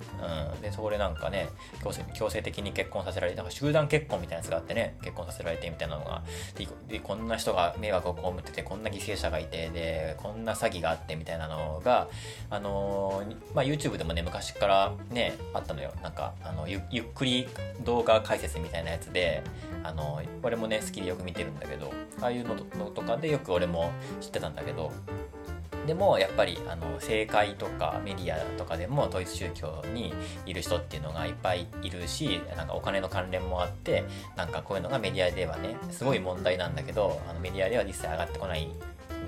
A: うん。で、そこでなんかね、強制強制的に結婚させられて、なんか集団結婚みたいなやつがあってね、結婚させられてみたいなのが、で、こんな人が迷惑を被ってて、こんな犠牲者がいて、で、こんな詐欺があってみたいなのが、あのー、まあ、YouTube でもね、昔からね、あったのよ。なんか、あのゆ、ゆっくり動画解説みたいなやつで、あのー、俺もね、好きでよく見てるんだけど、ああいうのとかでよく俺も知ってたんだけど、でもやっぱりあの政界とかメディアとかでも統一宗教にいる人っていうのがいっぱいいるしなんかお金の関連もあってなんかこういうのがメディアではねすごい問題なんだけどあのメディアでは実際上がってこない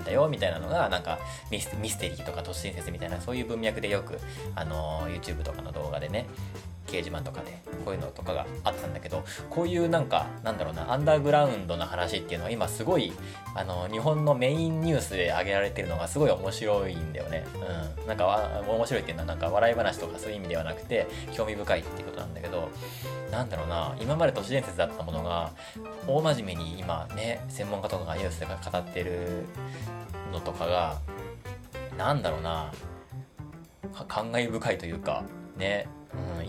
A: んだよみたいなのがなんかミステリーとか都市伝説みたいなそういう文脈でよくあの YouTube とかの動画でね掲示板とかでこういうのとかがあったんだけどこういうなんかなんだろうなアンダーグラウンドな話っていうのは今すごいあの日本のメインニュースで挙げられてるのがすごい面白いんだよね。うん。なんか面白いっていうのはなんか笑い話とかそういう意味ではなくて興味深いっていうことなんだけどなんだろうな今まで都市伝説だったものが大真面目に今ね専門家とかがニュースで語ってるのとかがなんだろうな感慨深いというかね、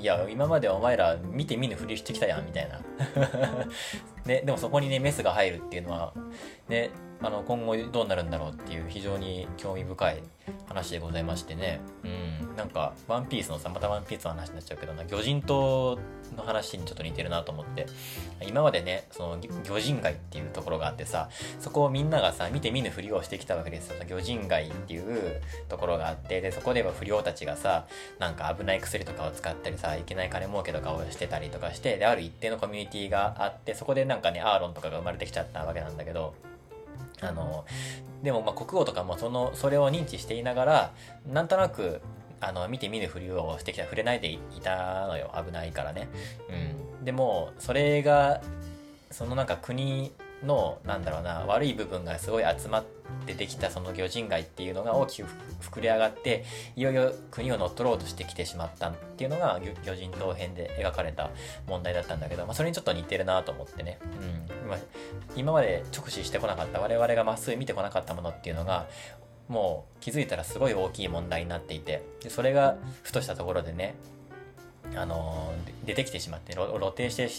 A: いや、今までお前ら見て見ぬふりしてきたやん、みたいな。<laughs> ね、でもそこにね、メスが入るっていうのは、ね、あの、今後どうなるんだろうっていう非常に興味深い話でございましてね。うん、なんか、ワンピースのさ、またワンピースの話になっちゃうけどな、魚人島の話にちょっと似てるなと思って、今までね、その魚人街っていうところがあってさ、そこをみんながさ、見て見ぬふりをしてきたわけですよ。魚人街っていうところがあって、で、そこでは不良たちがさ、なんか危ない薬とかを使ったりさ、いけない金儲けとかをしてたりとかして、で、ある一定のコミュニティがあって、そこでなんかね、アーロンとかが生まれてきちゃったわけなんだけど、あの、でもま国王とかもその、それを認知していながら、なんとなく、あの、見て見ぬふりをしてきた、触れないでいたのよ。危ないからね。うん。でも、それが、そのなんか国の、なんだろうな、悪い部分がすごい集まってできたその魚人街っていうのが大きく膨れ上がって、いよいよ国を乗っ取ろうとしてきてしまったっていうのが魚人島編で描かれた問題だったんだけど、まあ、それにちょっと似てるなと思ってね。うん。今今まで直視してこなかった、我々がまっすぐ見てこなかったものっていうのが、もう気づいたらすごい大きい問題になっていて、それがふとしたところでね、あの出てきてしまって露呈して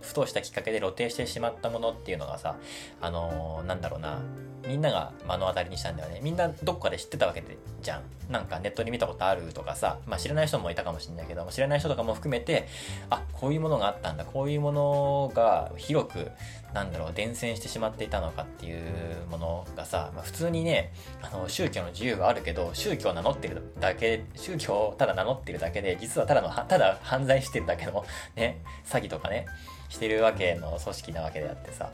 A: ふとしたきっかけで露呈してしまったものっていうのがさあのなんだろうなみんなが目の当たりにしたんだよね。みんなどっかで知ってたわけでじゃん。なんかネットで見たことあるとかさ、まあ知らない人もいたかもしれないけども知らない人とかも含めて、あ、こういうものがあったんだ、こういうものが広く、なんだろう、伝染してしまっていたのかっていうものがさ、まあ、普通にね、あの、宗教の自由はあるけど、宗教を名乗ってるだけ、宗教をただ名乗ってるだけで、実はただの、ただ犯罪してるだけの、ね、詐欺とかね、してるわけの組織なわけであってさ、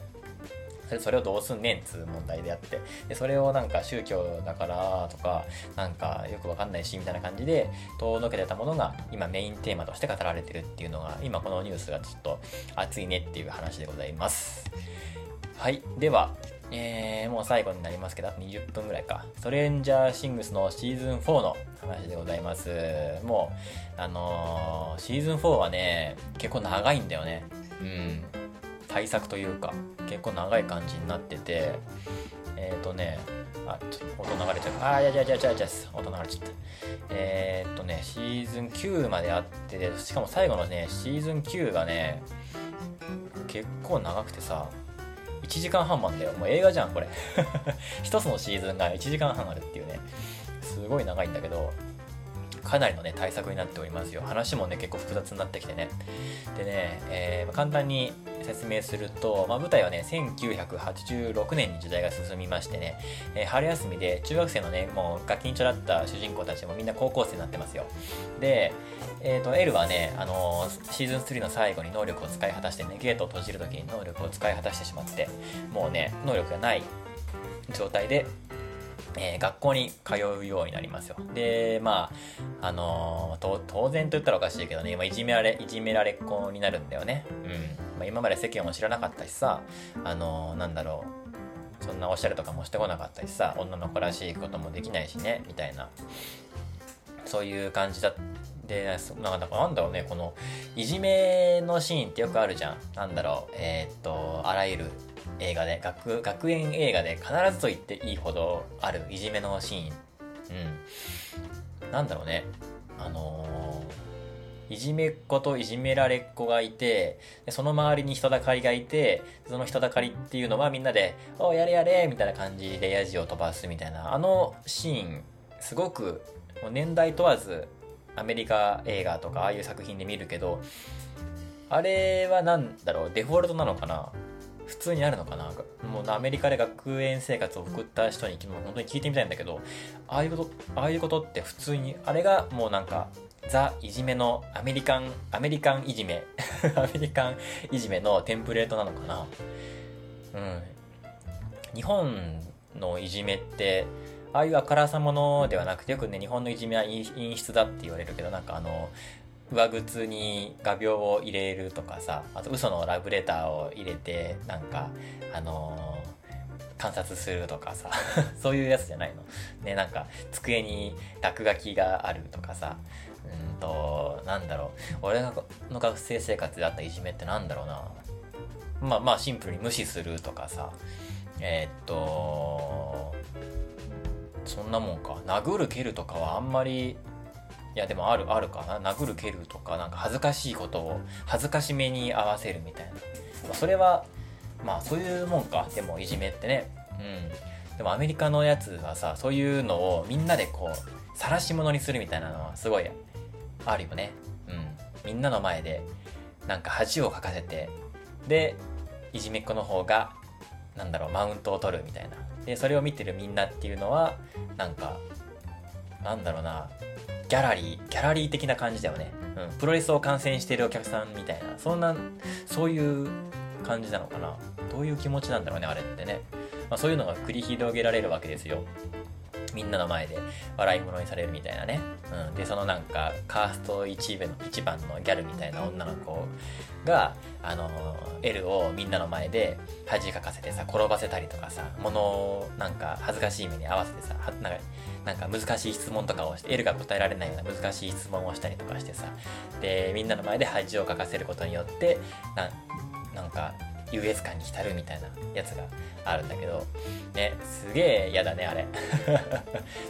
A: それをどうすんねんっつう問題であってでそれをなんか宗教だからとかなんかよくわかんないしみたいな感じで遠のけてたものが今メインテーマとして語られてるっていうのが今このニュースがちょっと熱いねっていう話でございますはいではえー、もう最後になりますけど、20分ぐらいか。ストレンジャーシングスのシーズン4の話でございます。もう、あのー、シーズン4はね、結構長いんだよね。うん。対策というか、結構長い感じになってて、えっ、ー、とね、あ、ちょっと音流れちゃう。あ、いやいやいやいやいや音流れちゃった。えっ、ー、とね、シーズン9まであって、しかも最後のね、シーズン9がね、結構長くてさ、1時間半もあんだよ。もう映画じゃん、これ。<laughs> 一つのシーズンが1時間半あるっていうね、すごい長いんだけど、かなりのね、対策になっておりますよ。話もね、結構複雑になってきてね。でね、えー、簡単に説明すると、まあ、舞台はね、1986年に時代が進みましてね、えー、春休みで中学生のね、もうガキンチョだった主人公たちもみんな高校生になってますよ。で、えっ、ー、と、L はね、あのー、シーズン3の最後に能力を使い果たしてね、ゲートを閉じるときに能力を使い果たしてしまって、もうね、能力がない状態で、えー、学校に通うようになりますよ。で、まあ、あのー、当然と言ったらおかしいけどね、今いじめられ、いじめられっ子になるんだよね。うん。まあ、今まで世間を知らなかったしさ、あのー、なんだろう、そんなおしゃれとかもしてこなかったしさ、女の子らしいこともできないしね、みたいな。そういう感じだで、なんだなんだろうね、この、いじめのシーンってよくあるじゃん。なんだろう、えー、っと、あらゆる映画で学学園映画で必ずと言っていいほどあるいじめのシーン。うん。なんだろうね。あのー、いじめっ子といじめられっ子がいてその周りに人だかりがいてその人だかりっていうのはみんなで「おやれやれ」みたいな感じでヤジを飛ばすみたいな。あのシーンすごくもう年代問わずアメリカ映画とかああいう作品で見るけどあれは何だろうデフォルトなのかな。普通にあるのかな？もうアメリカで学園生活を送った人に本当に聞いてみたいんだけど、ああいうこと、ああいうことって普通に、あれがもうなんか、ザ・いじめのアメリカン、アメリカンいじめ、<laughs> アメリカンいじめのテンプレートなのかな？うん。日本のいじめって、ああいうあからさものではなくて、よくね、日本のいじめは陰湿だって言われるけど、なんかあの、上靴に画鋲を入れるとかさあと嘘のラブレターを入れてなんかあのー、観察するとかさそういうやつじゃないのねなんか机に落書きがあるとかさうんとなんだろう俺の学生生活であったいじめってなんだろうなまあまあシンプルに無視するとかさえー、っとそんなもんか殴る蹴るとかはあんまりいやでもあるあるかな。殴る蹴るとかなんか恥ずかしいことを恥ずかしめに合わせるみたいな。まそれはまあそういうもんか。でもいじめってね。うん。でもアメリカのやつはさそういうのをみんなでこう晒し者にするみたいなのはすごいあるよね。うん。みんなの前でなんか恥をかかせてでいじめっ子の方がなんだろうマウントを取るみたいな。でそれを見てるみんなっていうのはなんかなんだろうな。ギャラリー、ギャラリー的な感じだよね。うん。プロレスを観戦しているお客さんみたいな、そんな、そういう感じなのかな。どういう気持ちなんだろうね、あれってね。まあ、そういうのが繰り広げられるわけですよ。みんなの前で笑い物にされるみたいなね。うん。で、そのなんか、カースト一番の一番のギャルみたいな女の子が、あの、L をみんなの前で恥かかせてさ、転ばせたりとかさ、物をなんか恥ずかしい目に合わせてさ、なんかなんか難しい質問とかをして、L が答えられないような難しい質問をしたりとかしてさ、で、みんなの前で恥をかかせることによって、ななんか、優越感に浸るみたいなやつがあるんだけど、ね、すげえ嫌だね、あれ。<laughs> っ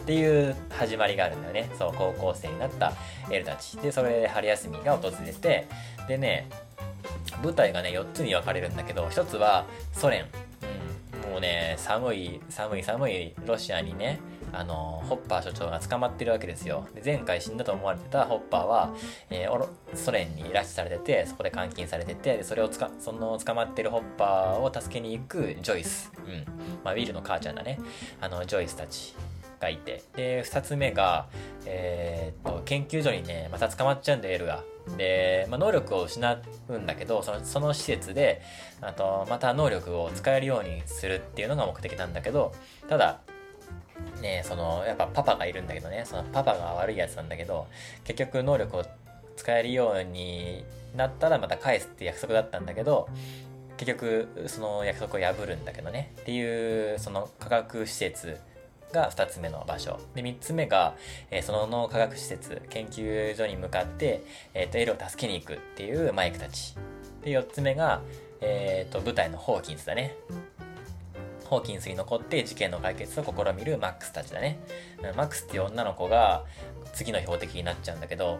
A: ていう始まりがあるんだよね。そう、高校生になった L たち。で、それで春休みが訪れて、でね、舞台がね、4つに分かれるんだけど、1つはソ連。うん、もうね、寒い、寒い、寒いロシアにね、あの、ホッパー所長が捕まってるわけですよ。で前回死んだと思われてたホッパーは、えー、ソ連に拉致されてて、そこで監禁されてて、それをつか、その捕まってるホッパーを助けに行くジョイス。うん。まあ、ウィルの母ちゃんだね。あの、ジョイスたちがいて。で、二つ目が、えー、っと、研究所にね、また捕まっちゃうんで、エルが。で、まあ、能力を失うんだけどそのその施設であとまた能力を使えるようにするっていうのが目的なんだけどただねそのやっぱパパがいるんだけどねそのパパが悪いやつなんだけど結局能力を使えるようになったらまた返すって約束だったんだけど結局その約束を破るんだけどねっていうその科学施設が2つ目の場所。で、3つ目が、えー、その脳科学施設、研究所に向かって、え、ー、と、エルを助けに行くっていうマイクたち。で、4つ目が、えっ、ー、と、舞台のホーキンスだね。ホーキンスに残って事件の解決を試みるマックスたちだね。マックスっていう女の子が次の標的になっちゃうんだけど、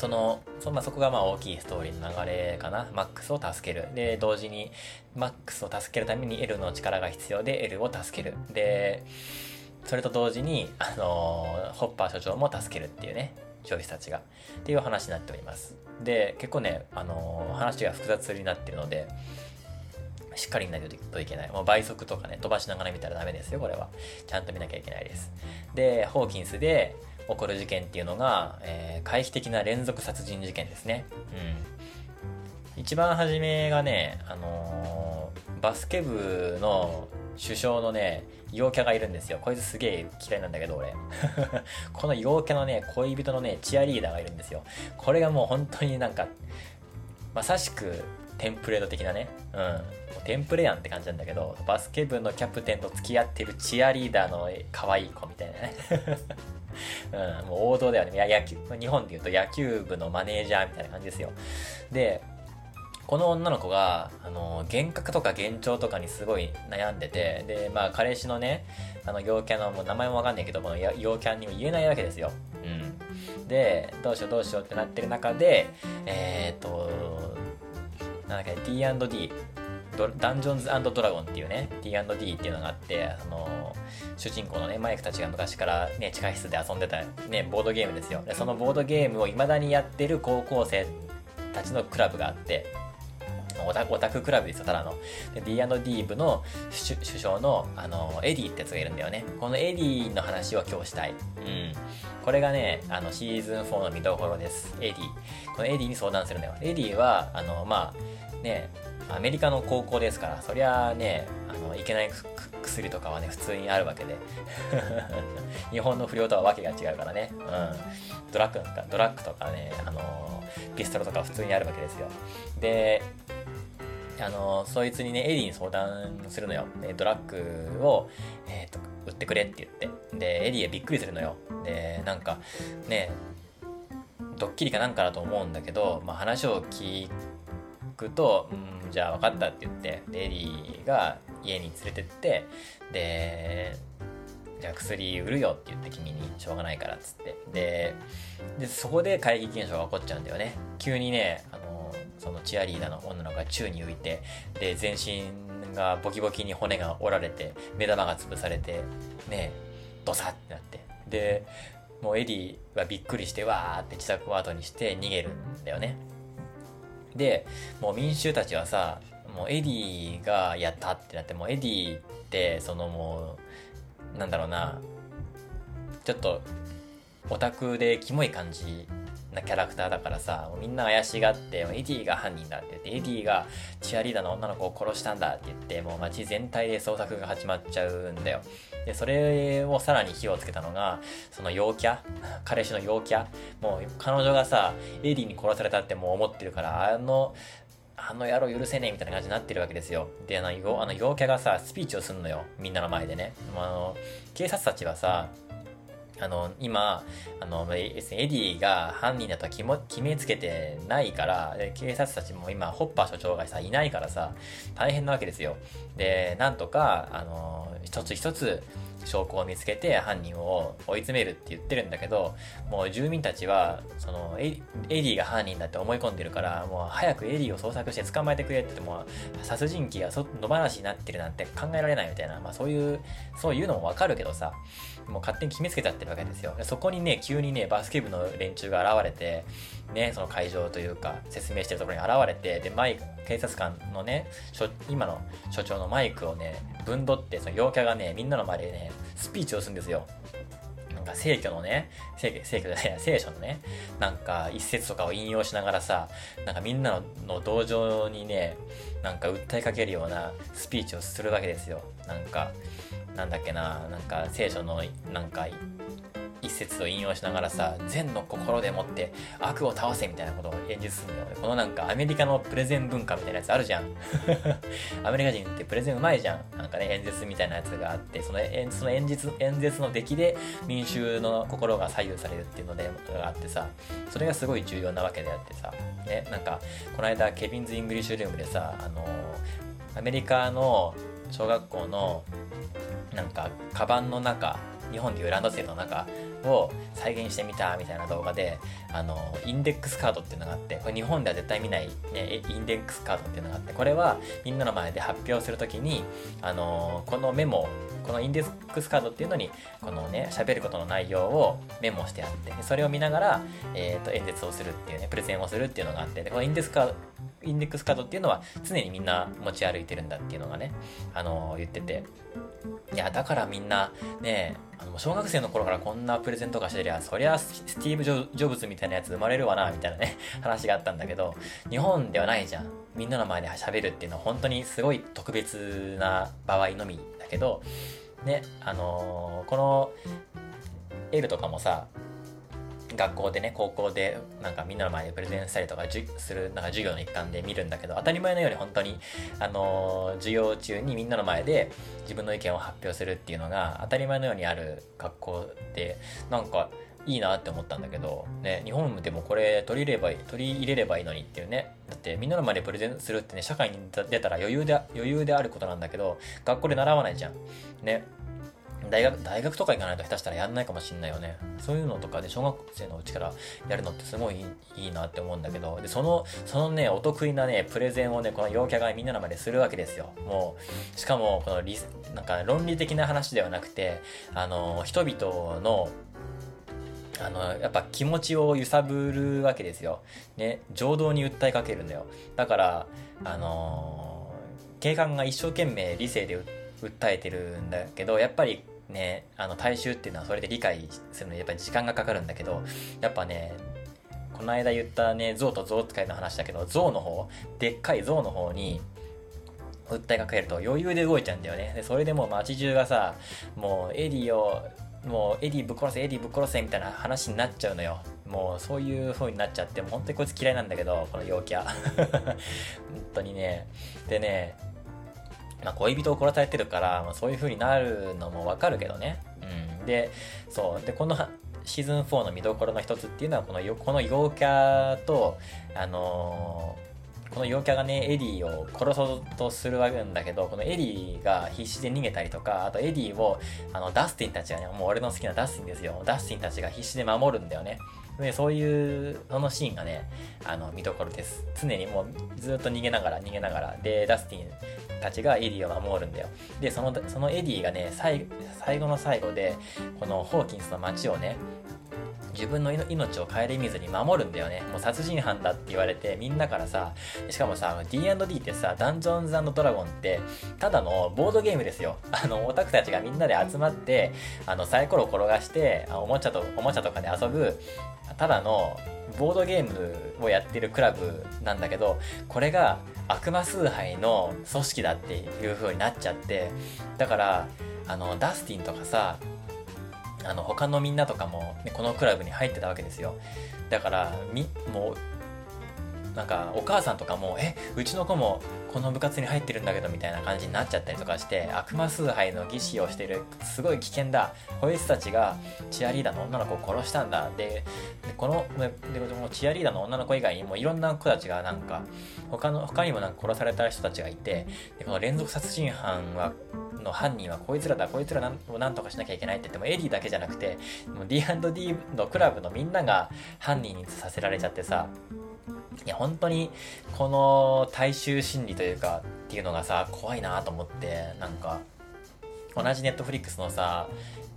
A: その、そ,、まあ、そこがまあ大きいストーリーの流れかな。マックスを助ける。で、同時に、マックスを助けるために L の力が必要で L を助ける。で、それと同時に、あのー、ホッパー所長も助けるっていうね、上司たちが。っていう話になっております。で、結構ね、あのー、話が複雑になってるので、しっかり見ないといけない。もう倍速とかね、飛ばしながら見たらダメですよ、これは。ちゃんと見なきゃいけないです。で、ホーキンスで、起こる事件っていうのが、えー、回避的な連続殺人事件ですね。うん。一番初めがね、あのー、バスケ部の首相のね、陽キャがいるんですよ。こいつすげえ嫌いなんだけど、俺。<laughs> この陽キャのね、恋人のね、チアリーダーがいるんですよ。これがもう本当になんか、まさしくテンプレート的なね、うん、テンプレやんって感じなんだけど、バスケ部のキャプテンと付き合ってるチアリーダーの可愛い子みたいなね。<laughs> うん、もう王道だよね。野球、日本で言うと野球部のマネージャーみたいな感じですよ。で、この女の子が、あの、幻覚とか幻聴とかにすごい悩んでて、で、まあ、彼氏のね、あの、陽キャの、もう名前もわかんないけど、この陽キャにも言えないわけですよ。うん。で、どうしようどうしようってなってる中で、えー、っと、なんだっけ、D&D、ダンジョンズドラゴンっていうね、D&D っていうのがあって、その、主人公のね、マイクたちが昔からね、地下室で遊んでたね、ボードゲームですよ。で、そのボードゲームを未だにやってる高校生たちのクラブがあって、オタオタククラブですよ、ただの。で、D&D 部の主将の、あの、エディってやつがいるんだよね。このエディの話を今日したい。うん。これがね、あの、シーズン4の見どころです。エディ。このエディに相談するんだよ。エディは、あの、まあ、ね、アメリカの高校ですから、そりゃあね、あの、いけない薬とかはね、普通にあるわけで。<laughs> 日本の不良とはわけが違うからね。うん。ドラッグとか、ドラッグとかね、あの、ピストルとか普通にあるわけですよ。で、あの、そいつにね、エディに相談するのよ。で、ドラッグを、えっ、ー、と、売ってくれって言って。で、エディはびっくりするのよ。で、なんか、ね、ドッキリかなんかだと思うんだけど、まあ、話を聞くと、うんじゃあ分かったって言って、で、エリーが家に連れてって、で、じゃあ薬売るよって言って君にしょうがないからっつって。で、でそこで怪奇現象が起こっちゃうんだよね。急にね、あの、そのチアリーダーの女の子が宙に浮いて、で、全身がボキボキに骨が折られて、目玉が潰されて、ね、ドサってなって。で、もうエディはびっくりして、わーって自宅を後にして逃げるんだよね。で、もう民衆たちはさ、もうエディがやったってなって、もうエディって、そのもう、なんだろうな、ちょっと、オタクでキモい感じなキャラクターだからさ、みんな怪しがって、エディが犯人だって言って、エディがチアリーダーの女の子を殺したんだって言って、もう街全体で捜索が始まっちゃうんだよ。で、それをさらに火をつけたのが、その陽キャ彼氏の陽キャもう彼女がさ、エディに殺されたってもう思ってるから、あの、あの野郎許せねえみたいな感じになってるわけですよ。で、あの、あの陽キャがさ、スピーチをすんのよ。みんなの前でね。あの、警察たちはさ、あの、今、あの、エディが犯人だとは決めつけてないから、警察たちも今、ホッパー所長がさ、いないからさ、大変なわけですよ。で、なんとか、あの、一つ一つ、証拠を見つけて犯人を追い詰めるって言ってるんだけど、もう住民たちは、そのエ、エディが犯人だって思い込んでるから、もう早くエディを捜索して捕まえてくれってもう、殺人鬼が野放しになってるなんて考えられないみたいな、まあそういう、そういうのもわかるけどさ、もう勝手に決めつけちゃってるわけですよ。そこにね、急にね、バスケ部の連中が現れて、ね、その会場というか、説明してるところに現れて、で、マイク、警察官のね、今の所長のマイクをね、ぶんどって、その陽キャがね、みんなの前でね、スピーチをするんですよ。なんか聖教のね、聖聖教じゃない聖書のね、なんか一節とかを引用しながらさ、なんかみんなの同情にね、なんか訴えかけるようなスピーチをするわけですよ。なんか、なんだっけな、なんか聖書のなんか一節を引用しながらさ、善の心でもって悪を倒せみたいなことを演説するんだよ。このなんかアメリカのプレゼン文化みたいなやつあるじゃん。<laughs> アメリカ人ってプレゼンうまいじゃん。なんかね、演説みたいなやつがあって、そのその演説演説の出来で民衆の心が左右されるっていうので、があってさ、それがすごい重要なわけであってさ、ね、なんか、この間、 Kevin's English Room でさ、あのアメリカの小学校のなんか、カバンの中、日本でいうランドセルの中を再現してみたみたいな動画で、あの、インデックスカードっていうのがあって、これ日本では絶対見ない、ね、インデックスカードっていうのがあって、これはみんなの前で発表するときに、あの、このメモ、このインデックスカードっていうのに、このね、喋ることの内容をメモしてあって、それを見ながら、え、ー、と、演説をするっていうね、プレゼンをするっていうのがあって、でこのインデックスカード、インデックスカードっていうのは常にみんな持ち歩いてるんだっていうのがね、あの、言ってて。いや、だからみんなね、あの小学生の頃からこんなプレゼントがしてりゃ、そりゃスティーブ・ジョブズみたいなやつ生まれるわな、みたいなね、<laughs> 話があったんだけど、日本ではないじゃん。みんなの前で喋るっていうのは本当にすごい特別な場合のみだけど、ね、あのー、この L とかもさ、学校でね、高校でなんかみんなの前でプレゼンしたりとかする、なんか授業の一環で見るんだけど、当たり前のように本当に、あの、授業中にみんなの前で自分の意見を発表するっていうのが当たり前のようにある学校で、なんか、いいなって思ったんだけど、ね、日本でもこれ取り入れればいい、取り入れればいいのにっていうね。だってみんなの前でプレゼンするってね、社会に出たら余裕で、余裕であることなんだけど、学校で習わないじゃん。ね。大学、大学とか行かないと下手したらやんないかもしんないよね。そういうのとかで小学生のうちからやるのってすごいいいなって思うんだけど、で、その、そのね、お得意なね、プレゼンをね、この陽キャがみんなの前でするわけですよ。もう、しかも、このリなんか論理的な話ではなくて、あの、人々の、あの、やっぱ気持ちを揺さぶるわけですよ。ね、情動に訴えかけるんだよ。だから、あの警官が一生懸命理性で訴えてるんだけど、やっぱりね、あの大衆っていうのはそれで理解するのにやっぱり時間がかかるんだけど、やっぱね、この間言ったね、象と象使いの話だけど、象の方、でっかい象の方に、訴えかけると余裕で動いちゃうんだよね。で、それでもう街中がさ、もうエディを、もうエディぶっ殺せ、エディぶっ殺せみたいな話になっちゃうのよ。もうそういう風になっちゃって、もう本当にこいつ嫌いなんだけど、この陽キャ。<laughs> 本当にね。でね、まあ、恋人を殺されてるから、まあ、そういう風になるのもわかるけどね。うん。で、そう。で、このシーズン4の見どころの一つっていうのは、この、この陽キャと、あのーこの陽キャがね、エディを殺そうとするわけなんだけど、このエディが必死で逃げたりとか、あとエディを、あの、ダスティンたちがね、もう俺の好きなダスティンですよ。ダスティンたちが必死で守るんだよね。で、そういう、そのシーンがね、あの、見どころです。常にもうずっと逃げながら、逃げながら、で、ダスティンたちがエディを守るんだよ。で、その、そのエディがね、最後の最後で、このホーキンスの街をね、自分の命を顧みずに守るんだよね。もう殺人犯だって言われて、みんなからさ、しかもさ、D&D ってさ、ダンジョンズドラゴンって、ただのボードゲームですよ。あの、オタクたちがみんなで集まって、あの、サイコロ転がして、おもちゃと、おもちゃとかで遊ぶ、ただのボードゲームをやってるクラブなんだけど、これが悪魔崇拝の組織だっていう風になっちゃって、だから、あの、ダスティンとかさ、あの、他のみんなとかも、ね、このクラブに入ってたわけですよ。だから、み、もう、なんかお母さんとかもえうちの子もこの部活に入ってるんだけどみたいな感じになっちゃったりとかして悪魔崇拝の儀式をしてるすごい危険だ。こいつたちがチアリーダーの女の子を殺したんだ。でこのでチアリーダーの女の子以外にもいろんな子たちがなんか他の他にもなんか殺された人たちがいてでこの連続殺人犯はの犯人はこいつらだ。こいつらをなんとかしなきゃいけないって言ってもエディだけじゃなくてもう D&D のクラブのみんなが犯人にさせられちゃってさいや本当にこの大衆心理というかっていうのがさ怖いなと思ってなんか同じネットフリックスのさ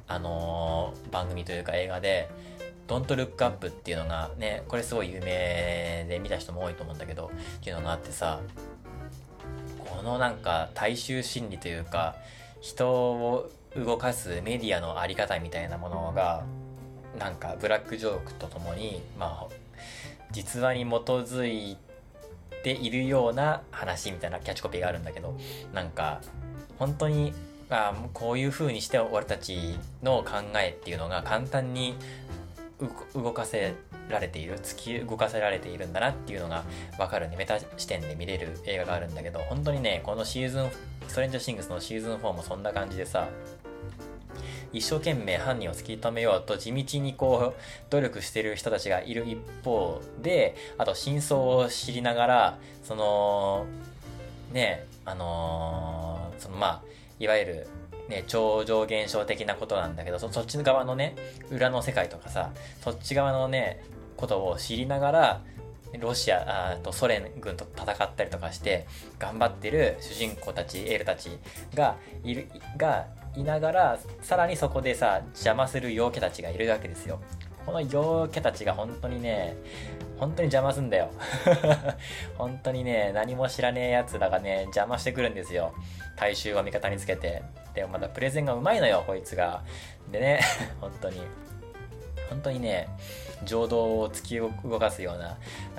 A: あのー、番組というか映画で「Don't Look Up」っていうのがねこれすごい有名で見た人も多いと思うんだけどっていうのがあってさこのなんか大衆心理というか人を動かすメディアのあり方みたいなものがなんかブラックジョークとともにまあ実話に基づいているような話みたいなキャッチコピーがあるんだけどなんか本当にあこういう風にして俺たちの考えっていうのが簡単に動かせられている突き動かせられているんだなっていうのが分かるね。メタ視点で見れる映画があるんだけど本当にねこのシーズンストレンジャーシングスのシーズン4もそんな感じでさ一生懸命犯人を突き止めようと地道にこう努力してる人たちがいる一方であと真相を知りながらそのねあのー、そのまあいわゆるね、超常現象的なことなんだけどそっち側のね裏の世界とかさそっち側のねことを知りながらロシアあとソ連軍と戦ったりとかして頑張ってる主人公たちエールたちがいるがいながらさらにそこでさ邪魔する陽キャたちがいるわけですよ。この陽キャたちが本当にね本当に邪魔すんだよ。<laughs> 本当にね何も知らねえやつらがね邪魔してくるんですよ。大衆を味方につけて。でもまだプレゼンがうまいのよこいつが。でね <laughs> 本当に。本当にね情動を突き動かすような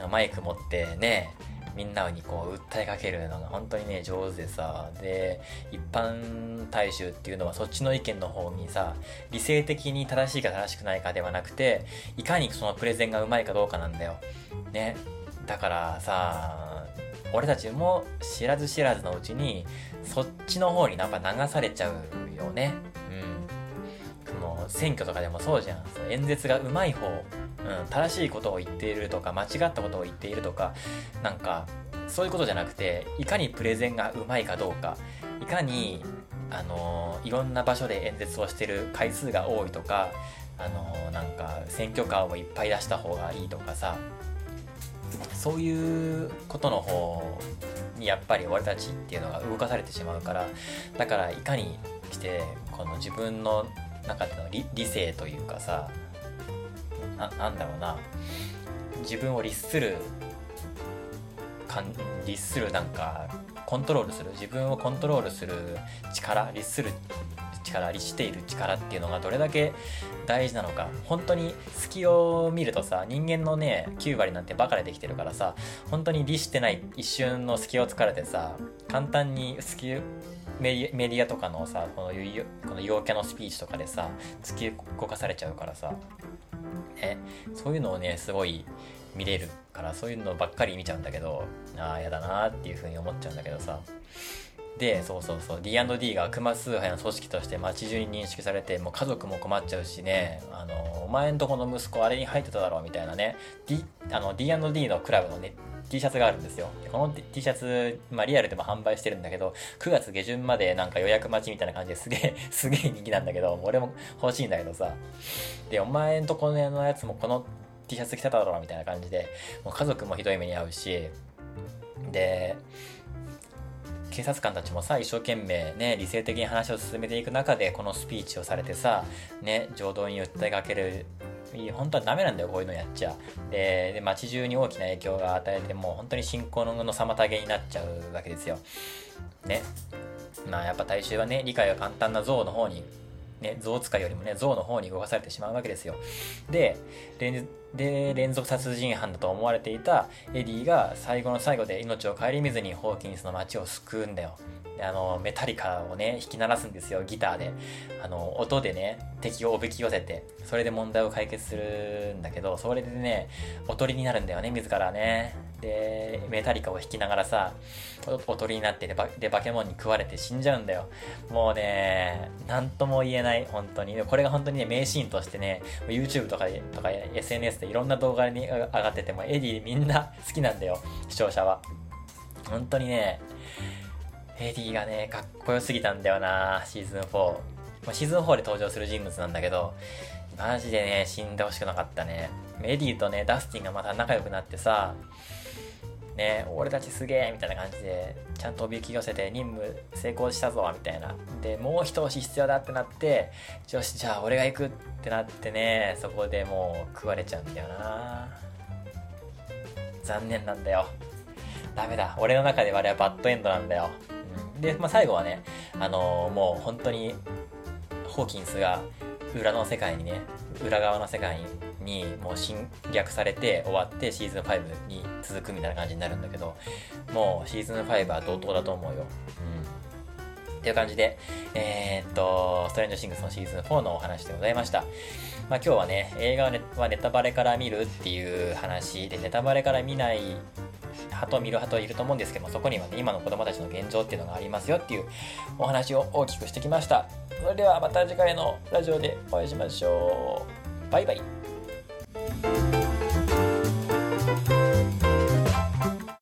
A: マイク持ってねみんなにこう訴えかけるのが本当にね上手でさで一般大衆っていうのはそっちの意見の方にさ理性的に正しいか正しくないかではなくていかにそのプレゼンがうまいかどうかなんだよ。ね。だからさ俺たちも知らず知らずのうちにそっちの方にやっぱ流されちゃうよね。うん。もう選挙とかでもそうじゃん。演説がうまい方うん、正しいことを言っているとか間違ったことを言っているとかなんかそういうことじゃなくていかにプレゼンがうまいかどうかいかにあのいろんな場所で演説をしてる回数が多いとかあのなんか選挙カーをいっぱい出した方がいいとかさそういうことの方にやっぱり俺たちっていうのが動かされてしまうからだからいかにしてこの自分の中での理性というかさななんだろうな。自分を律するかん律するなんかコントロールする。自分をコントロールする力律する力律している力っていうのがどれだけ大事なのか。本当に隙を見るとさ人間のね9割なんてバカでできてるからさ本当に律してない一瞬の隙を突かれてさ簡単に隙メディアとかのさこのこの陽キャのスピーチとかでさ突き動かされちゃうからさ。ね、そういうのをね、すごい見れるから、そういうのばっかり見ちゃうんだけど、ああ、やだなっていう風に思っちゃうんだけどさ。で、そうそうそう、D&D が悪魔崇拝の組織として街中に認識されて、もう家族も困っちゃうしね、あの、お前んとこの息子あれに入ってただろうみたいなね、あの、D&D のクラブのね、T シャツがあるんですよ。この T シャツ、まあリアルでも販売してるんだけど、9月下旬までなんか予約待ちみたいな感じですげえ、<laughs> すげえ人気なんだけど、俺も欲しいんだけどさ。で、お前んとこのやつもこの T シャツ着ただろうみたいな感じで、もう家族もひどい目に遭うし、で、警察官たちもさ一生懸命ね理性的に話を進めていく中でこのスピーチをされてさね浄土院訴えかける本当はダメなんだよこういうのやっちゃ。でで街中に大きな影響が与えてもう本当に信仰の妨げになっちゃうわけですよ。ね。まあやっぱ大衆はね理解が簡単な像の方にね、象使いよりもね、象の方に動かされてしまうわけですよ。で、で、連続殺人犯だと思われていたエディが最後の最後で命を顧みずにホーキンスの街を救うんだよ。あの、メタリカをね、弾き鳴らすんですよ、ギターで。あの、音でね、敵をおびき寄せて、それで問題を解決するんだけど、それでね、おとりになるんだよね、自らね。で、メタリカを弾きながらさ、おとりになってでバ、で、バケモンに食われて死んじゃうんだよ。もうね、なんとも言えない、本当に。これが本当にね、名シーンとしてね、YouTube とかとか SNS でいろんな動画に上がってても、エディみんな <laughs> 好きなんだよ、視聴者は。本当にね、エディがね、かっこよすぎたんだよな、シーズン4。シーズン4で登場する人物なんだけど、マジでね、死んでほしくなかったね。エディとね、ダスティンがまた仲良くなってさ、ね、俺たちすげえみたいな感じで、ちゃんとおびき寄せて任務成功したぞみたいな。で、もう一押し必要だってなって、よし、じゃあ俺が行くってなってね、そこでもう食われちゃうんだよな。残念なんだよ。ダメだ。俺の中ではあれはバッドエンドなんだよ。うん、で、まあ、最後はね、あのー、もう本当に、ホーキンスが裏の世界にね、裏側の世界ににもう侵略されて終わってシーズン5に続くみたいな感じになるんだけど、もうシーズン5は同等だと思うよ。うん。っていう感じで、えー、っと、ストレンジシングスのシーズン4のお話でございました。まあ今日はね、映画はネタバレから見るっていう話で、ネタバレから見ない派と見る派といると思うんですけども、そこにはね、今の子供たちの現状っていうのがありますよっていうお話を大きくしてきました。それではまた次回のラジオでお会いしましょう。バイバイ。Bye.